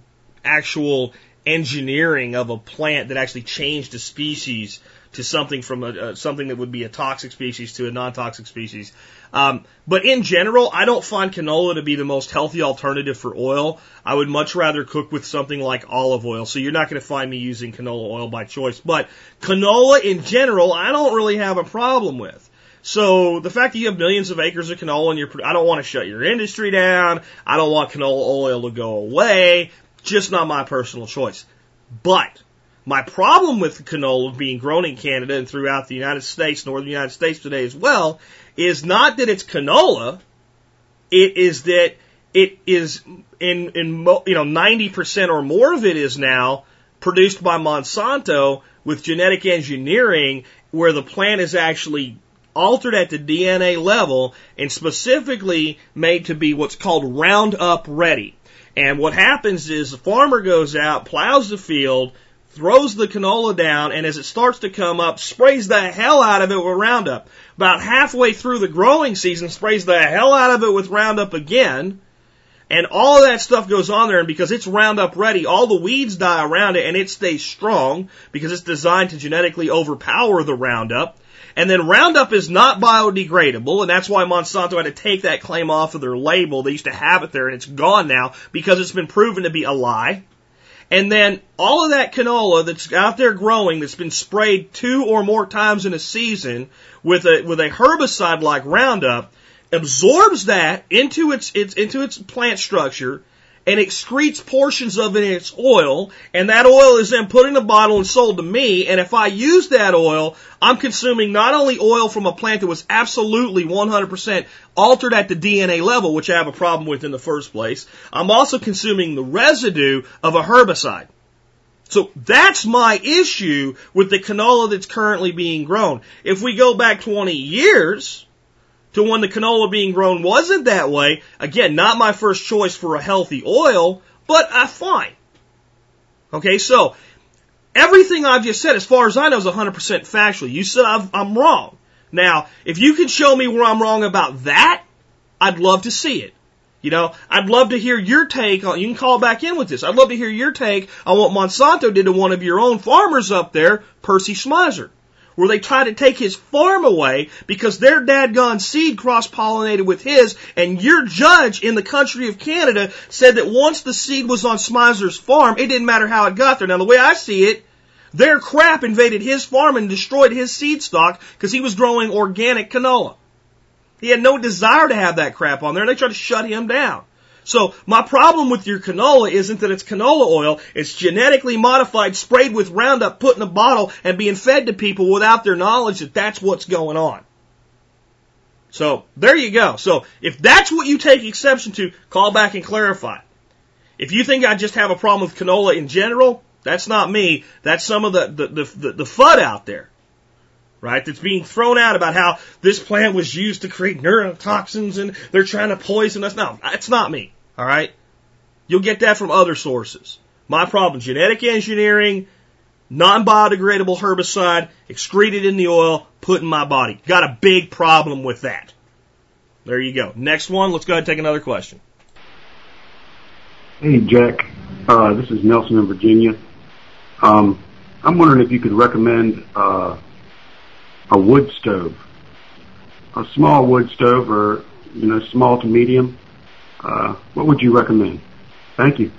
actual engineering of a plant that actually changed a species to something from a, uh, something that would be a toxic species to a non-toxic species. Um, but in general, I don't find canola to be the most healthy alternative for oil. I would much rather cook with something like olive oil. So you're not going to find me using canola oil by choice. But canola in general, I don't really have a problem with. So the fact that you have millions of acres of canola and you're, I don't want to shut your industry down. I don't want canola oil to go away. Just not my personal choice. But my problem with canola being grown in Canada and throughout the United States, northern United States today as well, is not that it's canola. It is that it is in in you know 90% or more of it is now produced by Monsanto with genetic engineering where the plant is actually altered at the DNA level and specifically made to be what's called Roundup ready. And what happens is the farmer goes out, plows the field, throws the canola down, and as it starts to come up, sprays the hell out of it with Roundup. About halfway through the growing season, sprays the hell out of it with Roundup again. And all that stuff goes on there, and because it's Roundup ready, all the weeds die around it, and it stays strong because it's designed to genetically overpower the Roundup. And then Roundup is not biodegradable, and that's why Monsanto had to take that claim off of their label. They used to have it there, and it's gone now because it's been proven to be a lie. And then all of that canola that's out there growing that's been sprayed two or more times in a season with a with a herbicide like Roundup absorbs that into its, its into its plant structure and excretes portions of it in its oil, and that oil is then put in a bottle and sold to me, and if I use that oil, I'm consuming not only oil from a plant that was absolutely 100% altered at the DNA level, which I have a problem with in the first place, I'm also consuming the residue of a herbicide. So that's my issue with the canola that's currently being grown. If we go back 20 years, to when the canola being grown wasn't that way. Again, not my first choice for a healthy oil, but uh, fine. Okay, so everything I've just said, as far as I know, is 100% factual. You said i I'm wrong. Now, if you can show me where I'm wrong about that, I'd love to see it. You know, I'd love to hear your take on, you can call back in with this. I'd love to hear your take on what Monsanto did to one of your own farmers up there, Percy Schmeiser where they tried to take his farm away because their dadgone seed cross pollinated with his, and your judge in the country of Canada said that once the seed was on Schmeiser's farm, it didn't matter how it got there. Now, the way I see it, their crap invaded his farm and destroyed his seed stock because he was growing organic canola. He had no desire to have that crap on there, and they tried to shut him down. So my problem with your canola isn't that it's canola oil. It's genetically modified, sprayed with Roundup, put in a bottle, and being fed to people without their knowledge that that's what's going on. So there you go. So if that's what you take exception to, call back and clarify. If you think I just have a problem with canola in general, that's not me. That's some of the, the, the, the, the FUD out there right? That's being thrown out about how this plant was used to create neurotoxins and they're trying to poison us. No, that's not me. All right? You'll get that from other sources. My problem, genetic engineering, non-biodegradable herbicide, excreted in the oil, put in my body. Got a big problem with that. There you go. Next one, let's go ahead and take another question. Hey, Jack. Uh, this is Nelson in Virginia. Um, I'm wondering if you could recommend uh, a wood stove, a small wood stove, or you know, small to medium. Uh, what would you recommend? Thank you.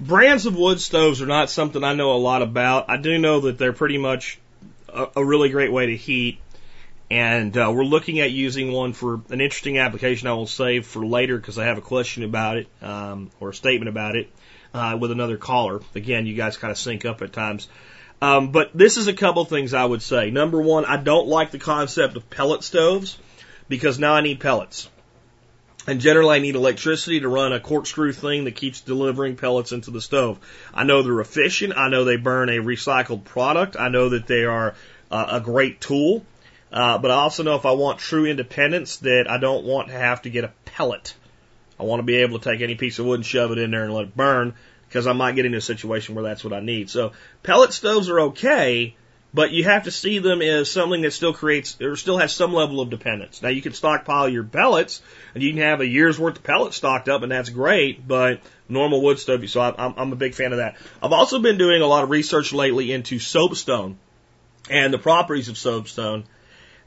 Brands of wood stoves are not something I know a lot about. I do know that they're pretty much a, a really great way to heat. And uh, we're looking at using one for an interesting application I will save for later because I have a question about it um, or a statement about it uh, with another caller. Again, you guys kind of sync up at times. Um, but this is a couple things I would say. Number one, I don't like the concept of pellet stoves because now I need pellets. And generally I need electricity to run a corkscrew thing that keeps delivering pellets into the stove. I know they're efficient. I know they burn a recycled product. I know that they are uh, a great tool. Uh, but I also know if I want true independence that I don't want to have to get a pellet. I want to be able to take any piece of wood and shove it in there and let it burn because I might get into a situation where that's what I need. So pellet stoves are okay, but you have to see them as something that still creates or still has some level of dependence. Now you can stockpile your pellets and you can have a year's worth of pellets stocked up and that's great, but normal wood stove. So I'm, I'm a big fan of that. I've also been doing a lot of research lately into soapstone and the properties of soapstone.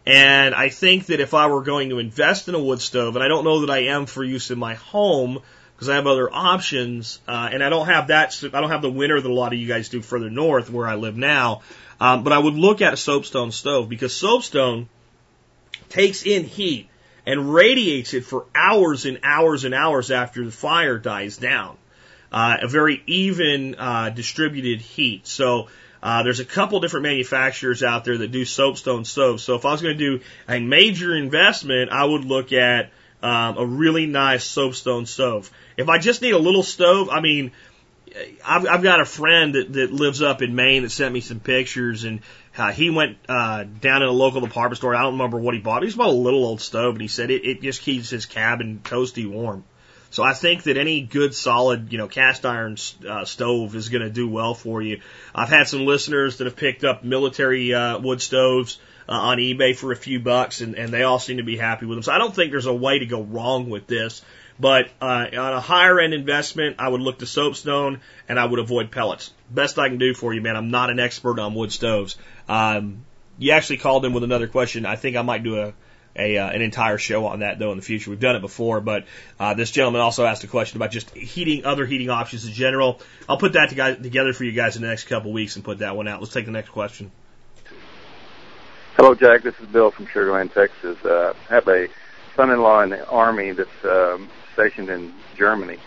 And I think that if I were going to invest in a wood stove, and I don't know that I am for use in my home, because I have other options, uh, and I don't have that. I don't have the winter that a lot of you guys do further north where I live now. Um, but I would look at a soapstone stove because soapstone takes in heat and radiates it for hours and hours and hours after the fire dies down. Uh, a very even uh, distributed heat. So uh, there's a couple different manufacturers out there that do soapstone stoves. So if I was going to do a major investment, I would look at um, a really nice soapstone stove. If I just need a little stove, I mean, I've, I've got a friend that, that lives up in Maine that sent me some pictures, and uh, he went uh, down to a local department store. I don't remember what he bought. He bought a little old stove, and he said it, it just keeps his cabin toasty warm. So I think that any good solid, you know, cast iron uh, stove is going to do well for you. I've had some listeners that have picked up military uh, wood stoves uh, on eBay for a few bucks, and, and they all seem to be happy with them. So I don't think there's a way to go wrong with this. But uh, on a higher end investment, I would look to soapstone and I would avoid pellets. Best I can do for you, man. I'm not an expert on wood stoves. Um, you actually called in with another question. I think I might do a, a uh, an entire show on that though in the future. We've done it before, but uh, this gentleman also asked a question about just heating other heating options in general. I'll put that to together for you guys in the next couple weeks and put that one out. Let's take the next question. Hello, Jack. This is Bill from Sugar Land, Texas. Uh, I have a son-in-law in the Army that's um, stationed in Germany.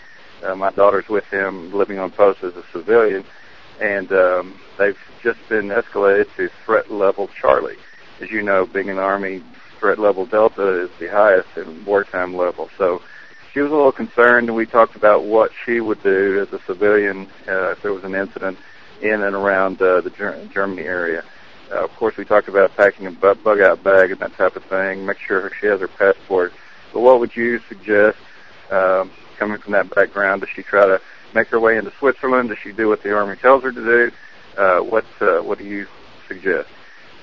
Uh, my daughter's with him, living on post as a civilian, and um, they've just been escalated to threat level Charlie. As you know, being in the Army, threat level Delta is the highest in wartime level. So she was a little concerned, we talked about what she would do as a civilian uh, if there was an incident in and around uh, the Ger- Germany area. Uh, of course, we talked about packing a bug out bag and that type of thing. Make sure she has her passport. But what would you suggest, um, coming from that background? Does she try to make her way into Switzerland? Does she do what the Army tells her to do? Uh, what uh, What do you suggest?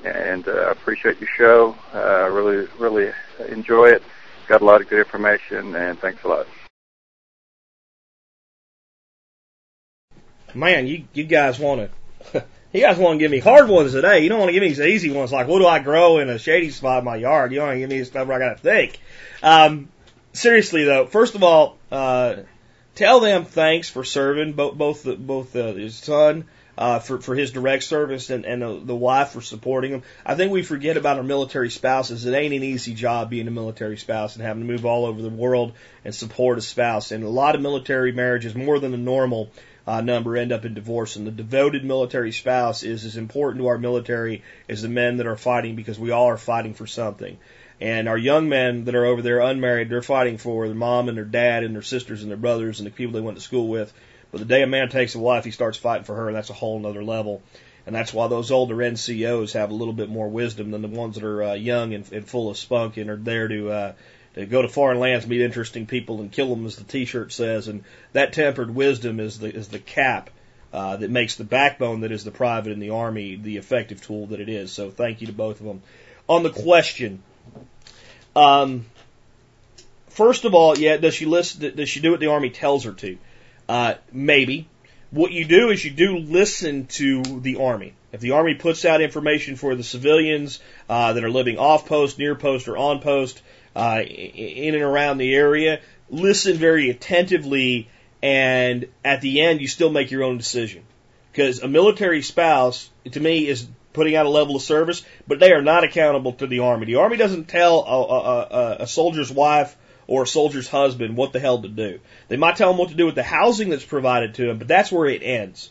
And uh, I appreciate your show. Uh, really, really enjoy it. Got a lot of good information, and thanks a lot. Man, you you guys want to You guys want to give me hard ones today. You don't want to give me these easy ones like what do I grow in a shady spot in my yard. You don't want to give me stuff where I got to think. Um, seriously though, first of all, uh, tell them thanks for serving both both the, both uh, his son uh, for for his direct service and and the, the wife for supporting him. I think we forget about our military spouses. It ain't an easy job being a military spouse and having to move all over the world and support a spouse. And a lot of military marriages, more than the normal, uh, number end up in divorce. And the devoted military spouse is as important to our military as the men that are fighting because we all are fighting for something. And our young men that are over there unmarried, they're fighting for their mom and their dad and their sisters and their brothers and the people they went to school with. But the day a man takes a wife, he starts fighting for her, and that's a whole other level. And that's why those older NCOs have a little bit more wisdom than the ones that are uh, young and, and full of spunk and are there to uh, to go to foreign lands, meet interesting people, and kill them, as the T-shirt says. And that tempered wisdom is the is the cap uh, that makes the backbone that is the private in the army the effective tool that it is. So thank you to both of them. On the question, um, first of all, yeah, does she listen? Does she do what the army tells her to? Uh, maybe. What you do is you do listen to the army. If the army puts out information for the civilians uh, that are living off post, near post, or on post, uh, in and around the area. Listen very attentively, and at the end, you still make your own decision. Because a military spouse, to me, is putting out a level of service, but they are not accountable to the Army. The Army doesn't tell a, a, a, a soldier's wife or a soldier's husband what the hell to do. They might tell them what to do with the housing that's provided to them, but that's where it ends.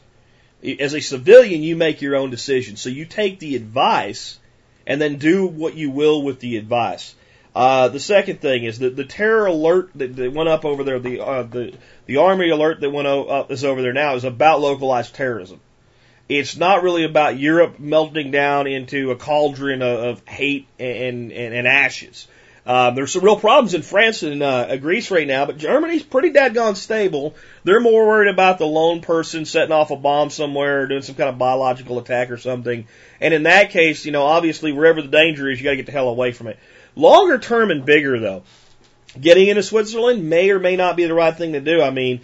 As a civilian, you make your own decision. So you take the advice and then do what you will with the advice. Uh, the second thing is that the terror alert that, that went up over there, the uh, the the army alert that went up is over there now is about localized terrorism. It's not really about Europe melting down into a cauldron of, of hate and, and, and ashes. Um, there's some real problems in France and uh, Greece right now, but Germany's pretty dadgone stable. They're more worried about the lone person setting off a bomb somewhere or doing some kind of biological attack or something. And in that case, you know, obviously wherever the danger is, you got to get the hell away from it. Longer term and bigger though, getting into Switzerland may or may not be the right thing to do. I mean,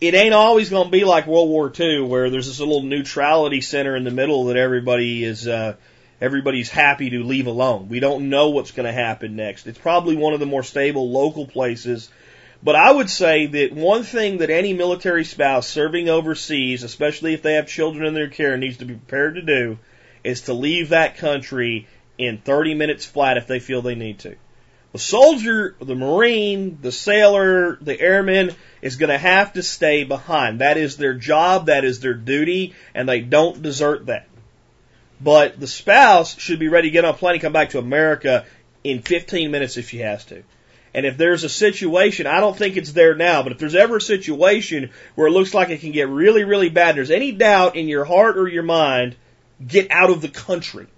it ain't always going to be like World War II where there's this little neutrality center in the middle that everybody is, uh, everybody's happy to leave alone. We don't know what's going to happen next. It's probably one of the more stable local places. But I would say that one thing that any military spouse serving overseas, especially if they have children in their care, needs to be prepared to do is to leave that country in 30 minutes flat if they feel they need to. The soldier, the marine, the sailor, the airman is going to have to stay behind. That is their job, that is their duty, and they don't desert that. But the spouse should be ready to get on a plane and come back to America in 15 minutes if she has to. And if there's a situation, I don't think it's there now, but if there's ever a situation where it looks like it can get really, really bad, and there's any doubt in your heart or your mind, get out of the country.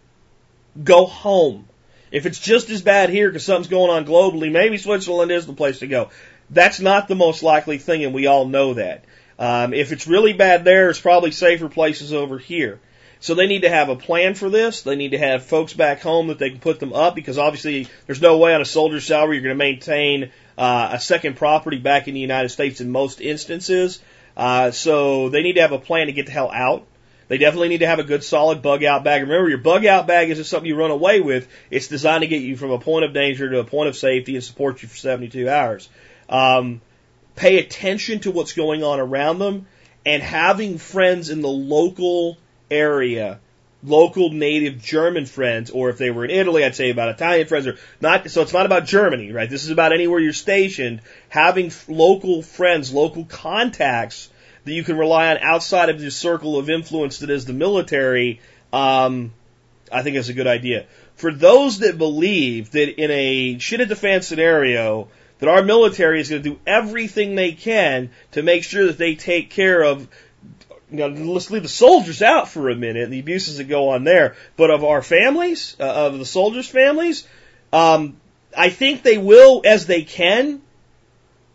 Go home. If it's just as bad here because something's going on globally, maybe Switzerland is the place to go. That's not the most likely thing, and we all know that. Um, if it's really bad there, it's probably safer places over here. So they need to have a plan for this. They need to have folks back home that they can put them up because obviously there's no way on a soldier's salary you're going to maintain uh, a second property back in the United States in most instances. Uh, so they need to have a plan to get the hell out. They definitely need to have a good solid bug out bag. Remember, your bug out bag isn't something you run away with. It's designed to get you from a point of danger to a point of safety and support you for 72 hours. Um, pay attention to what's going on around them and having friends in the local area, local native German friends, or if they were in Italy, I'd say about Italian friends, or not. So it's not about Germany, right? This is about anywhere you're stationed. Having local friends, local contacts that you can rely on outside of the circle of influence that is the military, um, I think is a good idea. For those that believe that in a shit at the fan scenario, that our military is going to do everything they can to make sure that they take care of you know, let's leave the soldiers out for a minute, and the abuses that go on there, but of our families, uh, of the soldiers' families, um, I think they will as they can,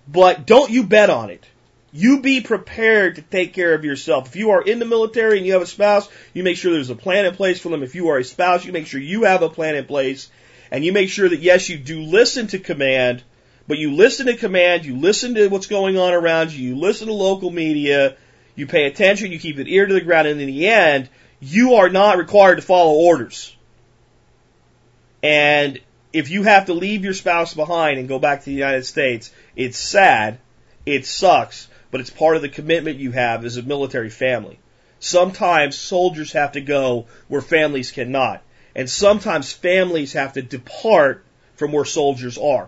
but don't you bet on it. You be prepared to take care of yourself. If you are in the military and you have a spouse, you make sure there's a plan in place for them. If you are a spouse, you make sure you have a plan in place. And you make sure that yes, you do listen to command, but you listen to command, you listen to what's going on around you, you listen to local media, you pay attention, you keep an ear to the ground, and in the end, you are not required to follow orders. And if you have to leave your spouse behind and go back to the United States, it's sad, it sucks, but it's part of the commitment you have as a military family. Sometimes soldiers have to go where families cannot. And sometimes families have to depart from where soldiers are.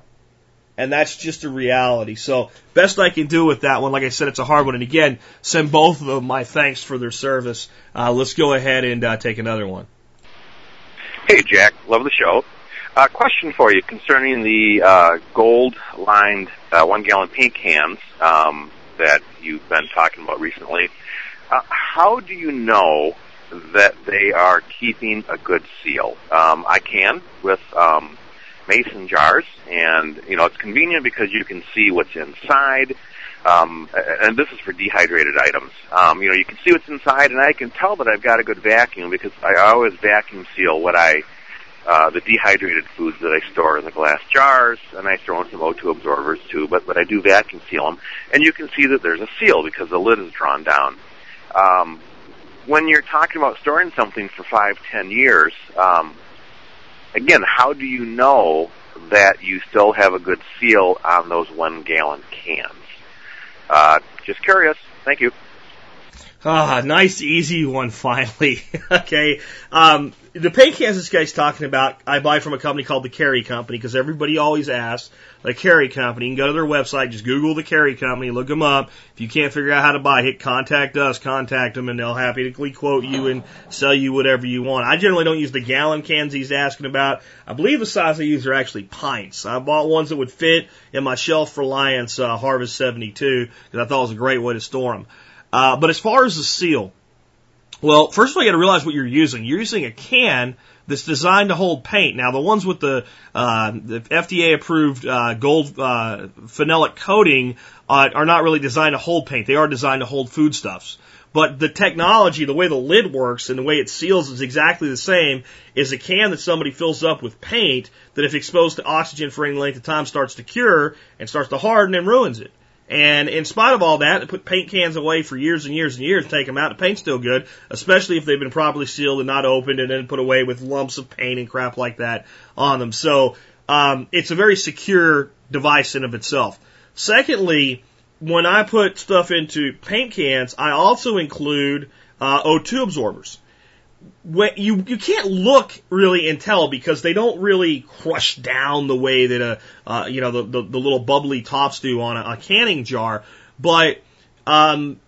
And that's just a reality. So, best I can do with that one. Like I said, it's a hard one. And again, send both of them my thanks for their service. Uh, let's go ahead and uh, take another one. Hey, Jack. Love the show. Uh, question for you concerning the uh, gold-lined uh, one-gallon paint cans um, that you've been talking about recently. Uh, how do you know that they are keeping a good seal? Um, I can with um, mason jars, and you know it's convenient because you can see what's inside. Um, and this is for dehydrated items. Um, you know, you can see what's inside, and I can tell that I've got a good vacuum because I always vacuum seal what I, uh, the dehydrated foods that I store in the glass jars, and I throw in some O2 absorbers too. But but I do vacuum seal them, and you can see that there's a seal because the lid is drawn down. Um, when you're talking about storing something for five, ten years, um, again, how do you know that you still have a good seal on those one gallon cans? Uh, just curious. Thank you. Ah, nice easy one finally. okay. Um, the paint cans this guy's talking about, I buy from a company called the Cary Company because everybody always asks the Cary Company. You can go to their website, just Google the Cary Company, look them up. If you can't figure out how to buy, hit contact us, contact them, and they'll happily quote you and sell you whatever you want. I generally don't use the gallon cans he's asking about. I believe the size I use are actually pints. I bought ones that would fit in my Shelf Reliance uh, Harvest 72 because I thought it was a great way to store them. Uh, but as far as the seal, well, first of all, you got to realize what you're using. You're using a can that's designed to hold paint. Now, the ones with the, uh, the FDA approved uh, gold uh, phenolic coating uh, are not really designed to hold paint. They are designed to hold foodstuffs. But the technology, the way the lid works and the way it seals is exactly the same as a can that somebody fills up with paint that if exposed to oxygen for any length of time starts to cure and starts to harden and ruins it. And in spite of all that, they put paint cans away for years and years and years, take them out, the paint's still good, especially if they've been properly sealed and not opened and then put away with lumps of paint and crap like that on them. So, um, it's a very secure device in of itself. Secondly, when I put stuff into paint cans, I also include uh, O2 absorbers you you can't look really and tell because they don't really crush down the way that a uh, you know the, the, the little bubbly tops do on a, a canning jar, but um,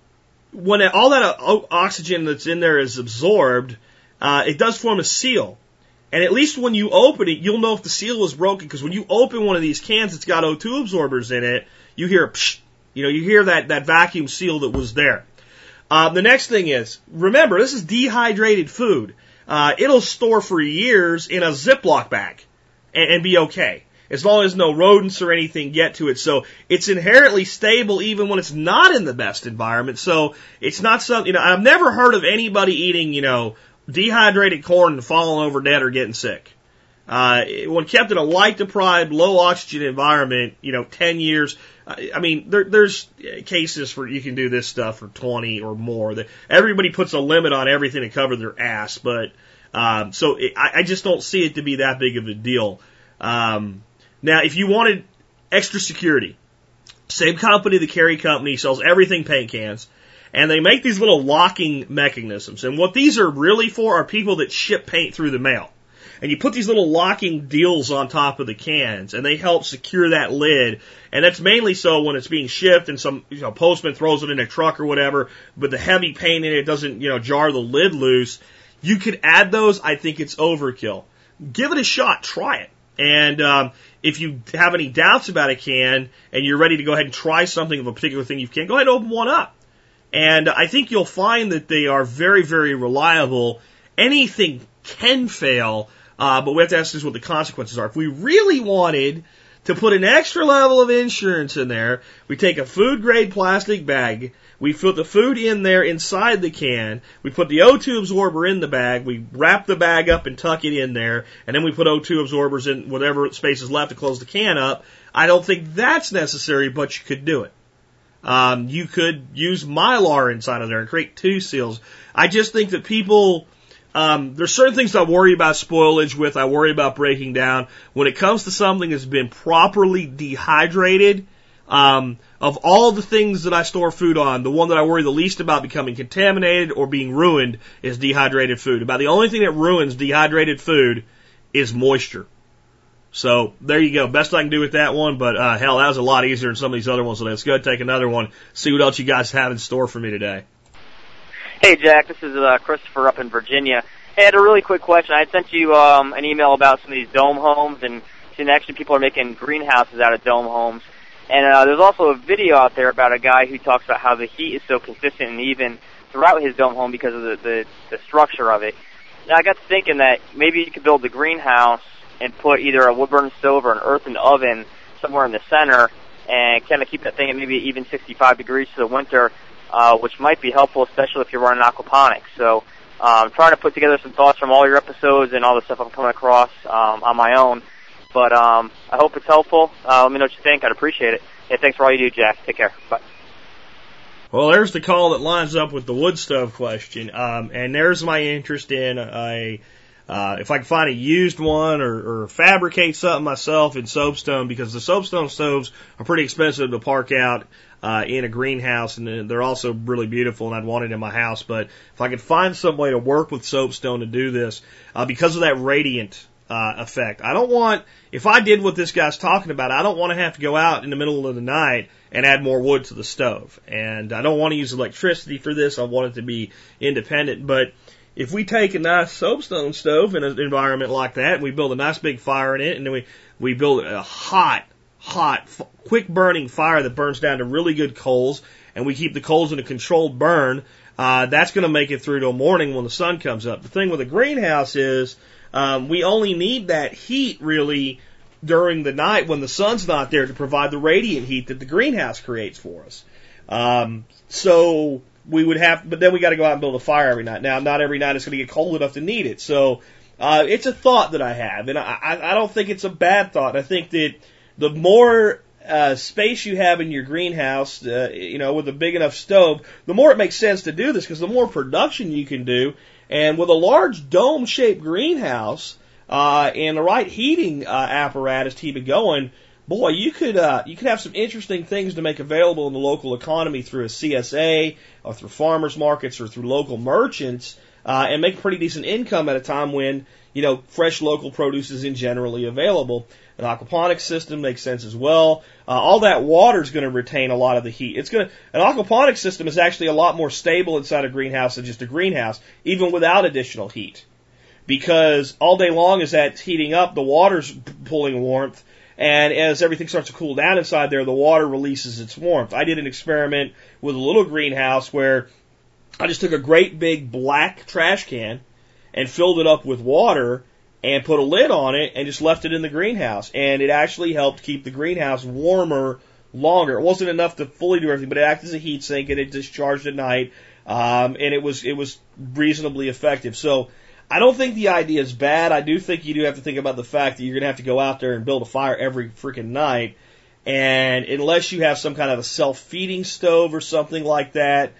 when it, all that uh, oxygen that's in there is absorbed, uh, it does form a seal. And at least when you open it, you'll know if the seal is broken because when you open one of these cans that's got O2 absorbers in it, you hear psh, you know you hear that that vacuum seal that was there. Uh, the next thing is, remember, this is dehydrated food. Uh, it'll store for years in a Ziploc bag and, and be okay. as long as no rodents or anything get to it. So it's inherently stable even when it's not in the best environment. So it's not something, you know, I've never heard of anybody eating, you know, dehydrated corn and falling over dead or getting sick. Uh, when kept in a light deprived, low oxygen environment, you know, 10 years, I mean, there, there's cases for you can do this stuff for 20 or more. Everybody puts a limit on everything to cover their ass, but um, so it, I, I just don't see it to be that big of a deal. Um, now, if you wanted extra security, same company, the Cary Company, sells everything paint cans, and they make these little locking mechanisms. And what these are really for are people that ship paint through the mail and you put these little locking deals on top of the cans, and they help secure that lid. And that's mainly so when it's being shipped and some you know postman throws it in a truck or whatever, but the heavy paint in it doesn't you know jar the lid loose. You could add those. I think it's overkill. Give it a shot. Try it. And um, if you have any doubts about a can and you're ready to go ahead and try something of a particular thing you can, go ahead and open one up. And I think you'll find that they are very, very reliable. Anything can fail, uh, but we have to ask this what the consequences are. If we really wanted to put an extra level of insurance in there, we take a food grade plastic bag, we put the food in there inside the can, we put the O2 absorber in the bag, we wrap the bag up and tuck it in there, and then we put O2 absorbers in whatever space is left to close the can up. I don't think that's necessary, but you could do it. Um, you could use mylar inside of there and create two seals. I just think that people um, there's certain things I worry about spoilage with. I worry about breaking down. When it comes to something that's been properly dehydrated, um, of all the things that I store food on, the one that I worry the least about becoming contaminated or being ruined is dehydrated food. About the only thing that ruins dehydrated food is moisture. So there you go. Best I can do with that one, but uh, hell, that was a lot easier than some of these other ones. So let's go take another one. See what else you guys have in store for me today. Hey, Jack. This is uh, Christopher up in Virginia. Hey, I had a really quick question. I sent you um, an email about some of these dome homes, and seeing actually people are making greenhouses out of dome homes. And uh, there's also a video out there about a guy who talks about how the heat is so consistent and even throughout his dome home because of the, the, the structure of it. Now I got thinking that maybe you could build the greenhouse and put either a wood burning stove or an earthen oven somewhere in the center and kind of keep that thing at maybe even 65 degrees for the winter uh, which might be helpful, especially if you're running aquaponics. So I'm um, trying to put together some thoughts from all your episodes and all the stuff I'm coming across um, on my own. But um, I hope it's helpful. Uh, let me know what you think. I'd appreciate it. Hey, thanks for all you do, Jack. Take care. Bye. Well, there's the call that lines up with the wood stove question, um, and there's my interest in a uh, if I can find a used one or, or fabricate something myself in soapstone because the soapstone stoves are pretty expensive to park out uh, in a greenhouse and they're also really beautiful and I'd want it in my house. But if I could find some way to work with soapstone to do this, uh, because of that radiant uh, effect, I don't want, if I did what this guy's talking about, I don't want to have to go out in the middle of the night and add more wood to the stove. And I don't want to use electricity for this. I want it to be independent. But if we take a nice soapstone stove in an environment like that, and we build a nice big fire in it, and then we, we build a hot, hot, quick burning fire that burns down to really good coals, and we keep the coals in a controlled burn, uh, that's going to make it through till morning when the sun comes up. The thing with a greenhouse is um, we only need that heat really during the night when the sun's not there to provide the radiant heat that the greenhouse creates for us. Um, so we would have, but then we got to go out and build a fire every night. Now, not every night it's going to get cold enough to need it. So, uh, it's a thought that I have, and I, I don't think it's a bad thought. I think that the more uh, space you have in your greenhouse, uh, you know, with a big enough stove, the more it makes sense to do this because the more production you can do. And with a large dome-shaped greenhouse uh, and the right heating uh, apparatus to keep it going, boy, you could uh, you could have some interesting things to make available in the local economy through a CSA or through farmers markets or through local merchants, uh, and make a pretty decent income at a time when you know fresh local produce isn't generally available. An aquaponics system makes sense as well. Uh, all that water is going to retain a lot of the heat. It's going to an aquaponics system is actually a lot more stable inside a greenhouse than just a greenhouse, even without additional heat. Because all day long as that's heating up, the water's pulling warmth, and as everything starts to cool down inside there, the water releases its warmth. I did an experiment with a little greenhouse where I just took a great big black trash can and filled it up with water and put a lid on it and just left it in the greenhouse. And it actually helped keep the greenhouse warmer longer. It wasn't enough to fully do everything, but it acted as a heat sink and it discharged at night. Um, and it was, it was reasonably effective. So I don't think the idea is bad. I do think you do have to think about the fact that you're to have to go out there and build a fire every freaking night. And unless you have some kind of a self-feeding stove or something like that,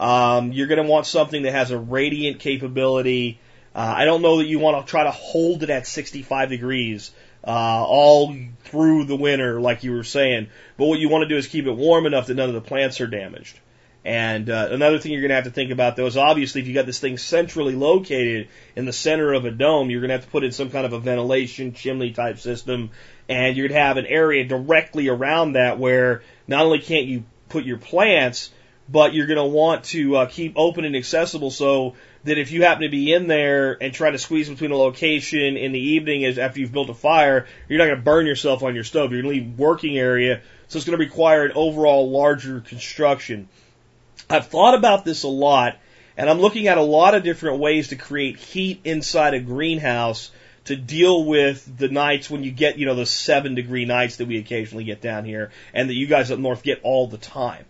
um, you're to want something that has a radiant capability. Uh, I don't know that you want to try to hold it at 65 degrees uh, all through the winter, like you were saying. But what you want to do is keep it warm enough that none of the plants are damaged. And uh, another thing you're going to have to think about, though, is obviously if you got this thing centrally located in the center of a dome, you're going to have to put in some kind of a ventilation chimney type system, and you'd have an area directly around that where not only can't you put your plants, but you're going to want to uh, keep open and accessible so that if you happen to be in there and try to squeeze between a location in the evening as after you've built a fire, you're not going to burn yourself on your stove. You're going to leave working area, so it's going to require an overall larger construction. I've thought about this a lot, and I'm looking at a lot of different ways to create heat inside a greenhouse to deal with the nights when you get, you know, the seven degree nights that we occasionally get down here and that you guys up north get all the time.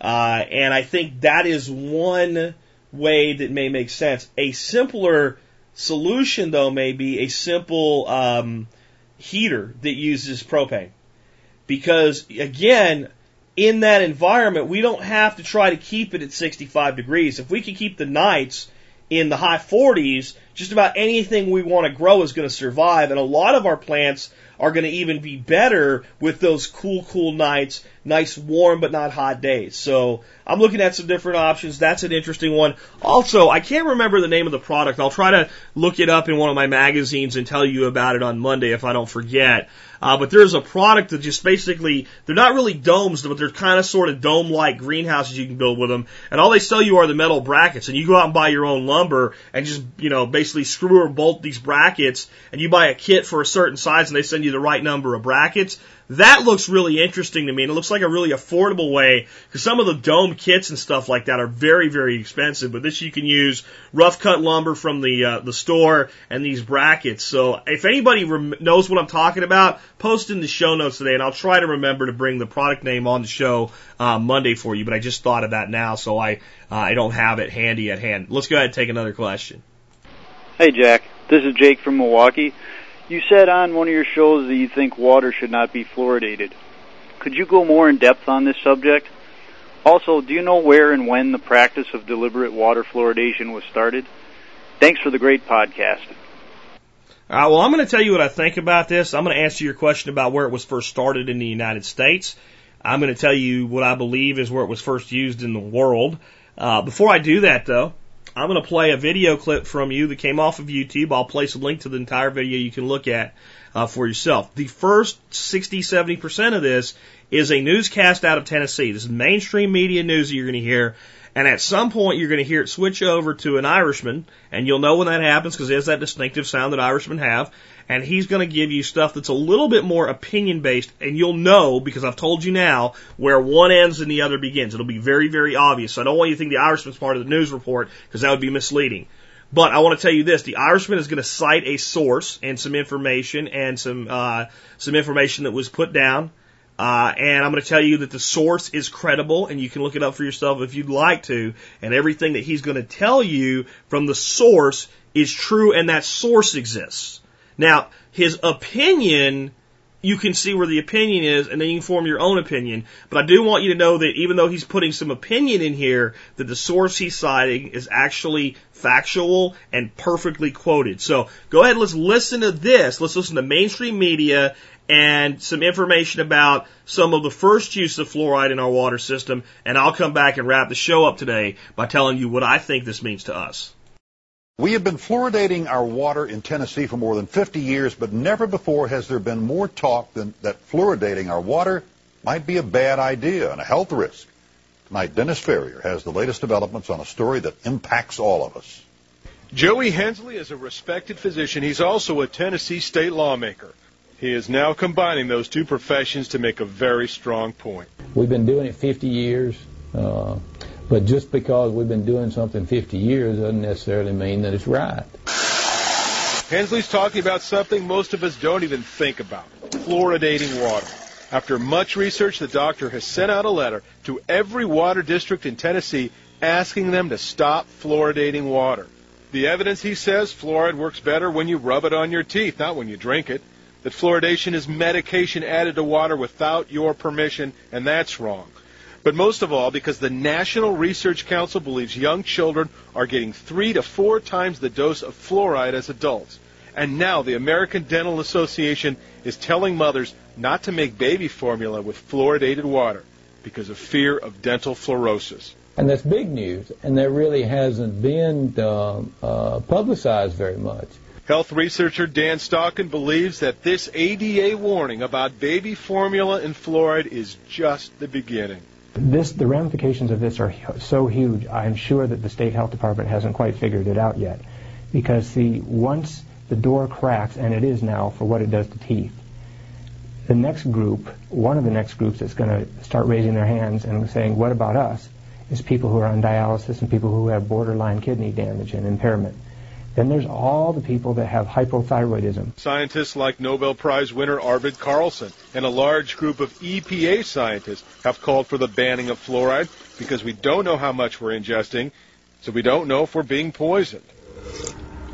Uh, and I think that is one way that may make sense. A simpler solution, though, may be a simple um, heater that uses propane. Because, again, in that environment, we don't have to try to keep it at 65 degrees. If we can keep the nights in the high 40s, just about anything we want to grow is going to survive. And a lot of our plants are going to even be better with those cool, cool nights, nice warm but not hot days. So I'm looking at some different options. That's an interesting one. Also, I can't remember the name of the product. I'll try to look it up in one of my magazines and tell you about it on Monday if I don't forget. Uh, but there's a product that just basically, they're not really domes, but they're kind of sort of dome-like greenhouses you can build with them. And all they sell you are the metal brackets. And you go out and buy your own lumber and just, you know, basically screw or bolt these brackets. And you buy a kit for a certain size and they send you the right number of brackets. That looks really interesting to me, and it looks like a really affordable way because some of the dome kits and stuff like that are very, very expensive. But this you can use rough cut lumber from the uh, the store and these brackets. So if anybody rem- knows what I'm talking about, post in the show notes today, and I'll try to remember to bring the product name on the show uh, Monday for you. But I just thought of that now, so I uh, I don't have it handy at hand. Let's go ahead and take another question. Hey Jack, this is Jake from Milwaukee. You said on one of your shows that you think water should not be fluoridated. Could you go more in depth on this subject? Also, do you know where and when the practice of deliberate water fluoridation was started? Thanks for the great podcast. Right, well, I'm going to tell you what I think about this. I'm going to answer your question about where it was first started in the United States. I'm going to tell you what I believe is where it was first used in the world. Uh, before I do that, though, I'm going to play a video clip from you that came off of YouTube. I'll place a link to the entire video you can look at uh, for yourself. The first 60, 70% of this is a newscast out of Tennessee. This is mainstream media news that you're going to hear. And at some point, you're going to hear it switch over to an Irishman, and you'll know when that happens because it has that distinctive sound that Irishmen have and he's going to give you stuff that's a little bit more opinion based, and you'll know because I've told you now where one ends and the other begins. It'll be very, very obvious. So I don't want you to think the Irishman's part of the news report because that would be misleading. But I want to tell you this: the Irishman is going to cite a source and some information and some uh, some information that was put down. Uh, and I'm going to tell you that the source is credible, and you can look it up for yourself if you'd like to. And everything that he's going to tell you from the source is true, and that source exists. Now, his opinion, you can see where the opinion is, and then you can form your own opinion. But I do want you to know that even though he's putting some opinion in here, that the source he's citing is actually factual and perfectly quoted. So go ahead, let's listen to this. Let's listen to mainstream media and some information about some of the first use of fluoride in our water system, and I'll come back and wrap the show up today by telling you what I think this means to us. We have been fluoridating our water in Tennessee for more than 50 years, but never before has there been more talk than that fluoridating our water might be a bad idea and a health risk. Tonight, Dennis Ferrier has the latest developments on a story that impacts all of us. Joey Hensley is a respected physician. He's also a Tennessee state lawmaker. He is now combining those two professions to make a very strong point. We've been doing it 50 years. Uh, but just because we've been doing something 50 years doesn't necessarily mean that it's right. Hensley's talking about something most of us don't even think about fluoridating water. After much research, the doctor has sent out a letter to every water district in Tennessee asking them to stop fluoridating water. The evidence, he says, fluoride works better when you rub it on your teeth, not when you drink it. That fluoridation is medication added to water without your permission, and that's wrong. But most of all, because the National Research Council believes young children are getting three to four times the dose of fluoride as adults. And now the American Dental Association is telling mothers not to make baby formula with fluoridated water because of fear of dental fluorosis. And that's big news, and that really hasn't been uh, uh, publicized very much. Health researcher Dan Stockin believes that this ADA warning about baby formula and fluoride is just the beginning. This, the ramifications of this are so huge. I'm sure that the state health department hasn't quite figured it out yet, because see, once the door cracks, and it is now for what it does to teeth, the next group, one of the next groups that's going to start raising their hands and saying, "What about us?" is people who are on dialysis and people who have borderline kidney damage and impairment. Then there's all the people that have hypothyroidism. Scientists like Nobel Prize winner Arvid Carlsson and a large group of EPA scientists have called for the banning of fluoride because we don't know how much we're ingesting, so we don't know if we're being poisoned.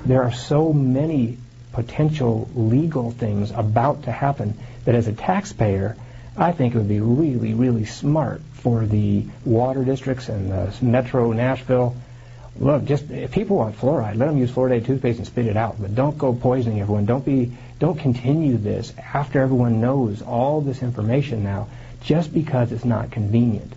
There are so many potential legal things about to happen that as a taxpayer, I think it would be really, really smart for the water districts and the Metro Nashville. Look, just if people want fluoride, let them use fluoridated toothpaste and spit it out. But don't go poisoning everyone. Don't be, don't continue this after everyone knows all this information now, just because it's not convenient.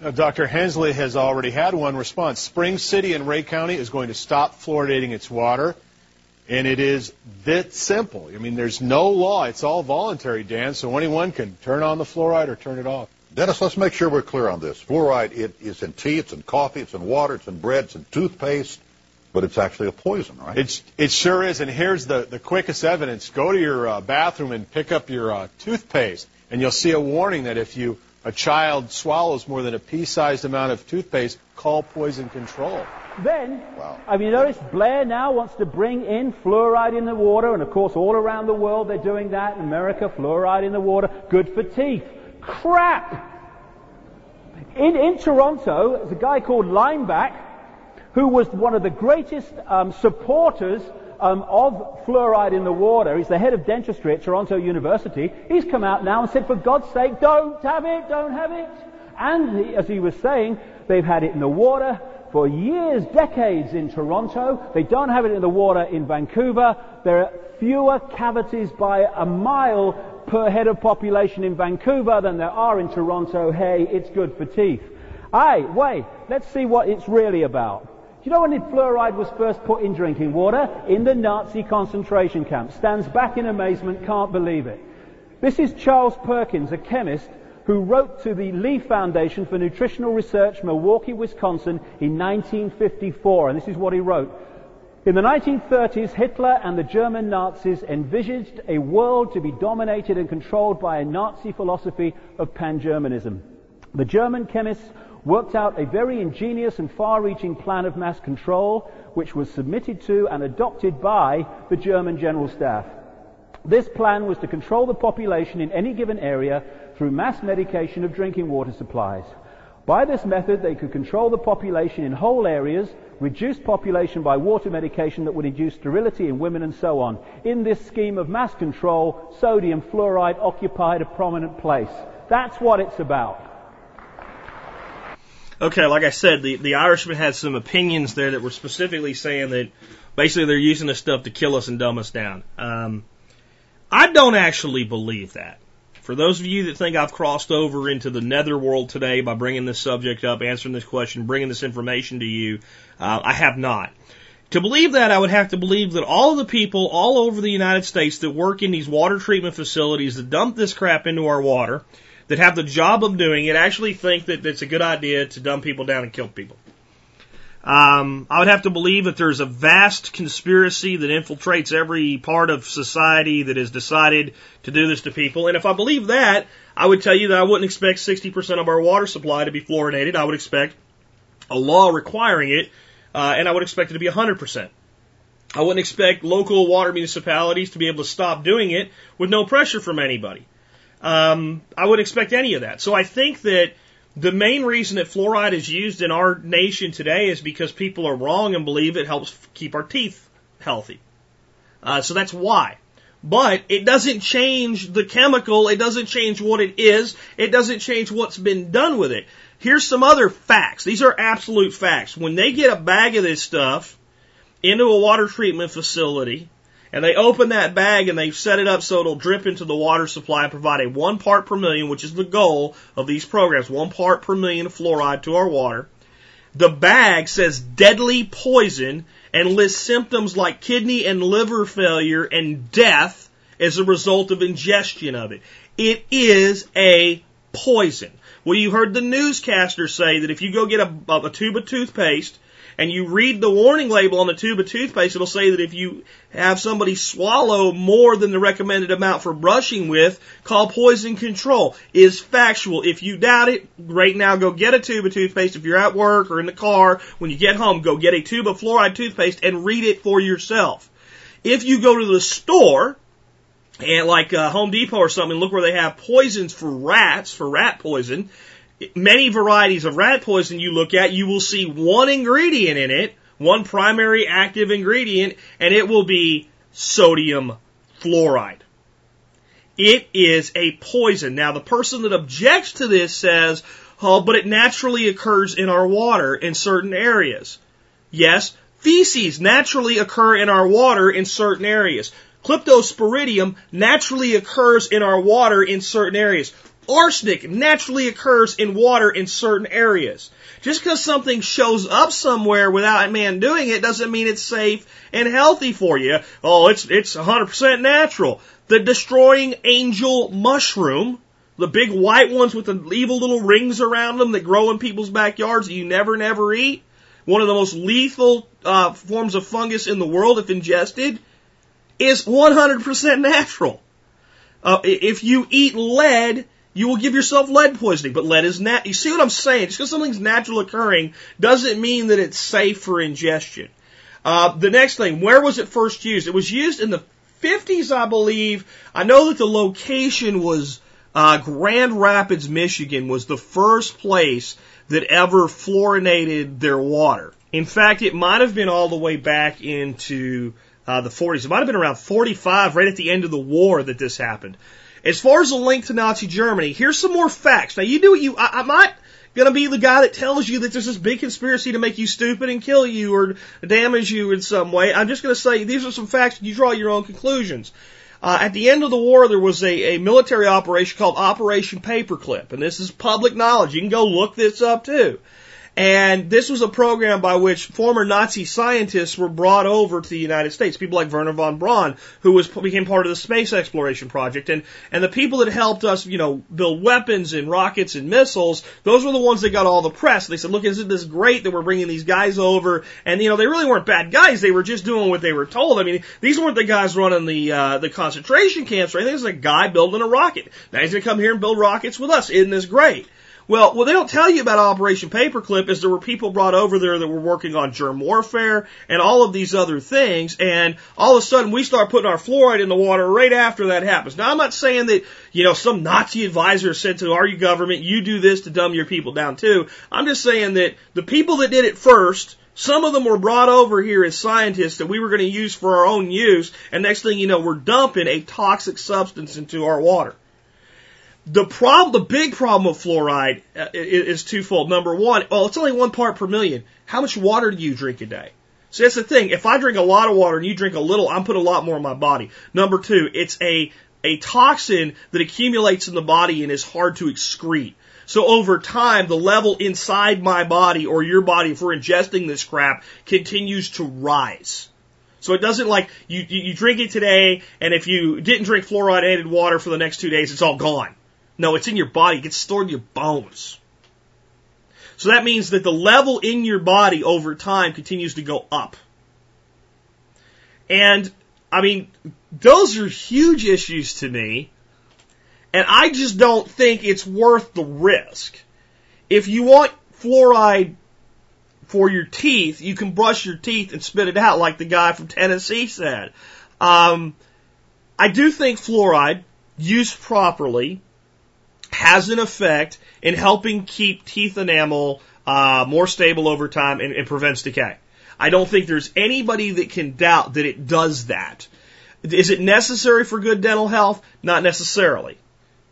Now, Dr. Hensley has already had one response. Spring City in Rhea County is going to stop fluoridating its water, and it is that simple. I mean, there's no law. It's all voluntary, Dan, so anyone can turn on the fluoride or turn it off. Dennis, let's make sure we're clear on this. Fluoride, it is in tea, it's in coffee, it's in water, it's in bread, it's in toothpaste, but it's actually a poison, right? It's, it sure is, and here's the, the quickest evidence. Go to your uh, bathroom and pick up your uh, toothpaste, and you'll see a warning that if you a child swallows more than a pea-sized amount of toothpaste, call poison control. Then, I mean, you notice Blair now wants to bring in fluoride in the water, and of course, all around the world they're doing that. In America, fluoride in the water, good for teeth. Crap! In, in Toronto, there's a guy called Limeback, who was one of the greatest um, supporters um, of fluoride in the water. He's the head of dentistry at Toronto University. He's come out now and said, for God's sake, don't have it, don't have it. And he, as he was saying, they've had it in the water for years, decades in Toronto. They don't have it in the water in Vancouver. There are fewer cavities by a mile per head of population in Vancouver than there are in Toronto. Hey, it's good for teeth. Aye, wait, let's see what it's really about. Do you know when fluoride was first put in drinking water? In the Nazi concentration camp. Stands back in amazement, can't believe it. This is Charles Perkins, a chemist who wrote to the Lee Foundation for Nutritional Research, Milwaukee, Wisconsin, in 1954. And this is what he wrote. In the 1930s, Hitler and the German Nazis envisaged a world to be dominated and controlled by a Nazi philosophy of pan-Germanism. The German chemists worked out a very ingenious and far-reaching plan of mass control, which was submitted to and adopted by the German General Staff. This plan was to control the population in any given area through mass medication of drinking water supplies. By this method, they could control the population in whole areas, reduce population by water medication that would induce sterility in women and so on. In this scheme of mass control, sodium fluoride occupied a prominent place. That's what it's about. Okay, like I said, the, the Irishman had some opinions there that were specifically saying that basically they're using this stuff to kill us and dumb us down. Um, I don't actually believe that. For those of you that think I've crossed over into the netherworld today by bringing this subject up, answering this question, bringing this information to you, uh, I have not. To believe that, I would have to believe that all of the people all over the United States that work in these water treatment facilities that dump this crap into our water, that have the job of doing it, actually think that it's a good idea to dumb people down and kill people. Um, I would have to believe that there's a vast conspiracy that infiltrates every part of society that has decided to do this to people. And if I believe that, I would tell you that I wouldn't expect 60% of our water supply to be fluorinated. I would expect a law requiring it, uh, and I would expect it to be 100%. I wouldn't expect local water municipalities to be able to stop doing it with no pressure from anybody. Um, I wouldn't expect any of that. So I think that the main reason that fluoride is used in our nation today is because people are wrong and believe it helps keep our teeth healthy. Uh, so that's why. But it doesn't change the chemical. It doesn't change what it is. It doesn't change what's been done with it. Here's some other facts. These are absolute facts. When they get a bag of this stuff into a water treatment facility, and they open that bag and they set it up so it'll drip into the water supply and provide a one part per million, which is the goal of these programs, one part per million of fluoride to our water. The bag says deadly poison and lists symptoms like kidney and liver failure and death as a result of ingestion of it. It is a poison. Well, you heard the newscaster say that if you go get a, a tube of toothpaste and you read the warning label on the tube of toothpaste, it'll say that if you have somebody swallow more than the recommended amount for brushing with, call poison control. Is factual. If you doubt it, right now go get a tube of toothpaste. If you're at work or in the car, when you get home, go get a tube of fluoride toothpaste and read it for yourself. If you go to the store, and like uh, Home Depot or something, look where they have poisons for rats, for rat poison, many varieties of rat poison you look at, you will see one ingredient in it, one primary active ingredient, and it will be sodium fluoride. It is a poison. Now, the person that objects to this says, oh, but it naturally occurs in our water in certain areas. Yes, feces naturally occur in our water in certain areas. Cryptosporidium naturally occurs in our water in certain areas. Arsenic naturally occurs in water in certain areas. Just because something shows up somewhere without a man doing it doesn't mean it's safe and healthy for you. Oh, it's, it's 100% natural. The destroying angel mushroom, the big white ones with the evil little rings around them that grow in people's backyards that you never, never eat, one of the most lethal uh, forms of fungus in the world if ingested, is 100% natural. Uh, if you eat lead, you will give yourself lead poisoning, but lead is nat. You see what I'm saying? Just because something's natural occurring doesn't mean that it's safe for ingestion. Uh, the next thing, where was it first used? It was used in the 50s, I believe. I know that the location was uh, Grand Rapids, Michigan, was the first place that ever fluorinated their water. In fact, it might have been all the way back into uh, the 40s. It might have been around 45, right at the end of the war, that this happened. As far as the link to Nazi Germany, here's some more facts. Now you do what you, I, I'm not gonna be the guy that tells you that there's this big conspiracy to make you stupid and kill you or damage you in some way. I'm just gonna say these are some facts. You draw your own conclusions. Uh, at the end of the war, there was a, a military operation called Operation Paperclip, and this is public knowledge. You can go look this up too. And this was a program by which former Nazi scientists were brought over to the United States. People like Wernher von Braun, who was became part of the space exploration project, and and the people that helped us, you know, build weapons and rockets and missiles. Those were the ones that got all the press. They said, "Look, isn't this great that we're bringing these guys over?" And you know, they really weren't bad guys. They were just doing what they were told. I mean, these weren't the guys running the uh, the concentration camps or anything. This is a guy building a rocket. Now he's gonna come here and build rockets with us. Isn't this great? Well, what they don't tell you about Operation Paperclip is there were people brought over there that were working on germ warfare and all of these other things, and all of a sudden we start putting our fluoride in the water right after that happens. Now, I'm not saying that, you know, some Nazi advisor said to our government, you do this to dumb your people down too. I'm just saying that the people that did it first, some of them were brought over here as scientists that we were going to use for our own use, and next thing you know, we're dumping a toxic substance into our water. The problem, the big problem with fluoride uh, is twofold. Number one, well, it's only one part per million. How much water do you drink a day? So that's the thing. If I drink a lot of water and you drink a little, I'm putting a lot more in my body. Number two, it's a, a toxin that accumulates in the body and is hard to excrete. So over time, the level inside my body or your body, if we're ingesting this crap, continues to rise. So it doesn't like you, you, drink it today, and if you didn't drink fluoridated water for the next two days, it's all gone. No, it's in your body. It gets stored in your bones. So that means that the level in your body over time continues to go up. And, I mean, those are huge issues to me. And I just don't think it's worth the risk. If you want fluoride for your teeth, you can brush your teeth and spit it out like the guy from Tennessee said. Um, I do think fluoride, used properly, has an effect in helping keep teeth enamel uh, more stable over time and, and prevents decay. I don't think there's anybody that can doubt that it does that. Is it necessary for good dental health? Not necessarily.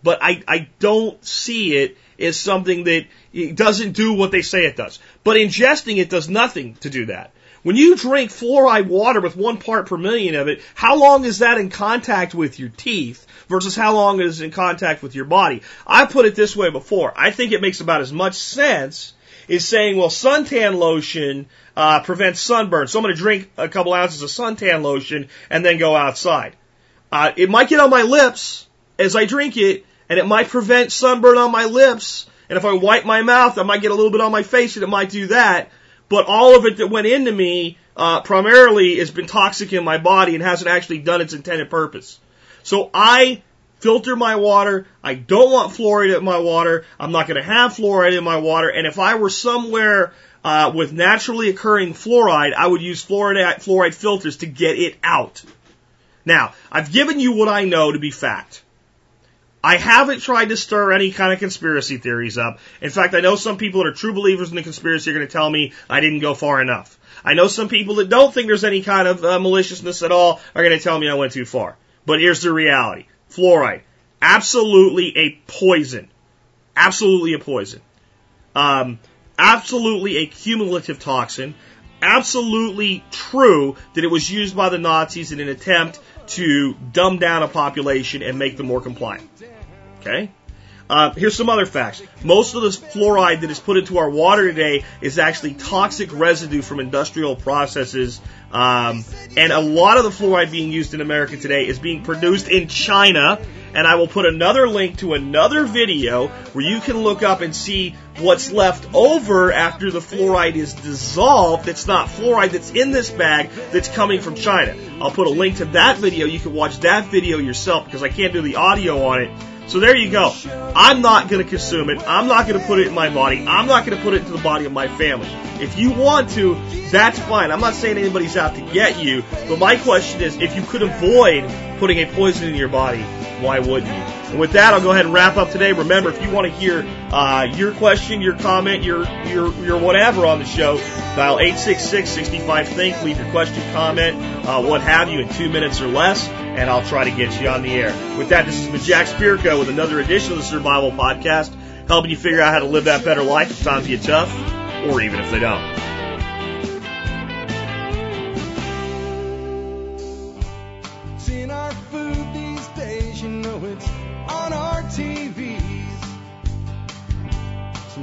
But I, I don't see it as something that it doesn't do what they say it does. But ingesting it does nothing to do that. When you drink fluoride water with one part per million of it, how long is that in contact with your teeth versus how long is it in contact with your body? I put it this way before. I think it makes about as much sense as saying, well, suntan lotion uh, prevents sunburn, so I'm going to drink a couple ounces of suntan lotion and then go outside. Uh, it might get on my lips as I drink it, and it might prevent sunburn on my lips. And if I wipe my mouth, I might get a little bit on my face, and it might do that but all of it that went into me uh, primarily has been toxic in my body and hasn't actually done its intended purpose. So I filter my water. I don't want fluoride in my water. I'm not going to have fluoride in my water. And if I were somewhere uh, with naturally occurring fluoride, I would use fluoride, fluoride filters to get it out. Now, I've given you what I know to be fact. I haven't tried to stir any kind of conspiracy theories up. In fact, I know some people that are true believers in the conspiracy are going to tell me I didn't go far enough. I know some people that don't think there's any kind of uh, maliciousness at all are going to tell me I went too far. But here's the reality. Fluoride. Absolutely a poison. Absolutely a poison. Um, absolutely a cumulative toxin. Absolutely true that it was used by the Nazis in an attempt to dumb down a population and make them more compliant. Okay? Uh, here's some other facts. Most of the fluoride that is put into our water today is actually toxic residue from industrial processes. Um, and a lot of the fluoride being used in America today is being produced in China. And I will put another link to another video where you can look up and see what's left over after the fluoride is dissolved. That's not fluoride that's in this bag that's coming from China. I'll put a link to that video. You can watch that video yourself because I can't do the audio on it so there you go. I'm not going to consume it. I'm not going to put it in my body. I'm not going to put it into the body of my family. If you want to, that's fine. I'm not saying anybody's out to get you, but my question is if you could avoid putting a poison in your body, why wouldn't you? And with that, I'll go ahead and wrap up today. Remember, if you want to hear uh, your question, your comment, your your your whatever on the show, dial 866-65-THINK. Leave your question, comment, uh, what have you, in two minutes or less and I'll try to get you on the air. With that, this is Jack Spirko with another edition of the Survival Podcast, helping you figure out how to live that better life if times get tough, or even if they don't.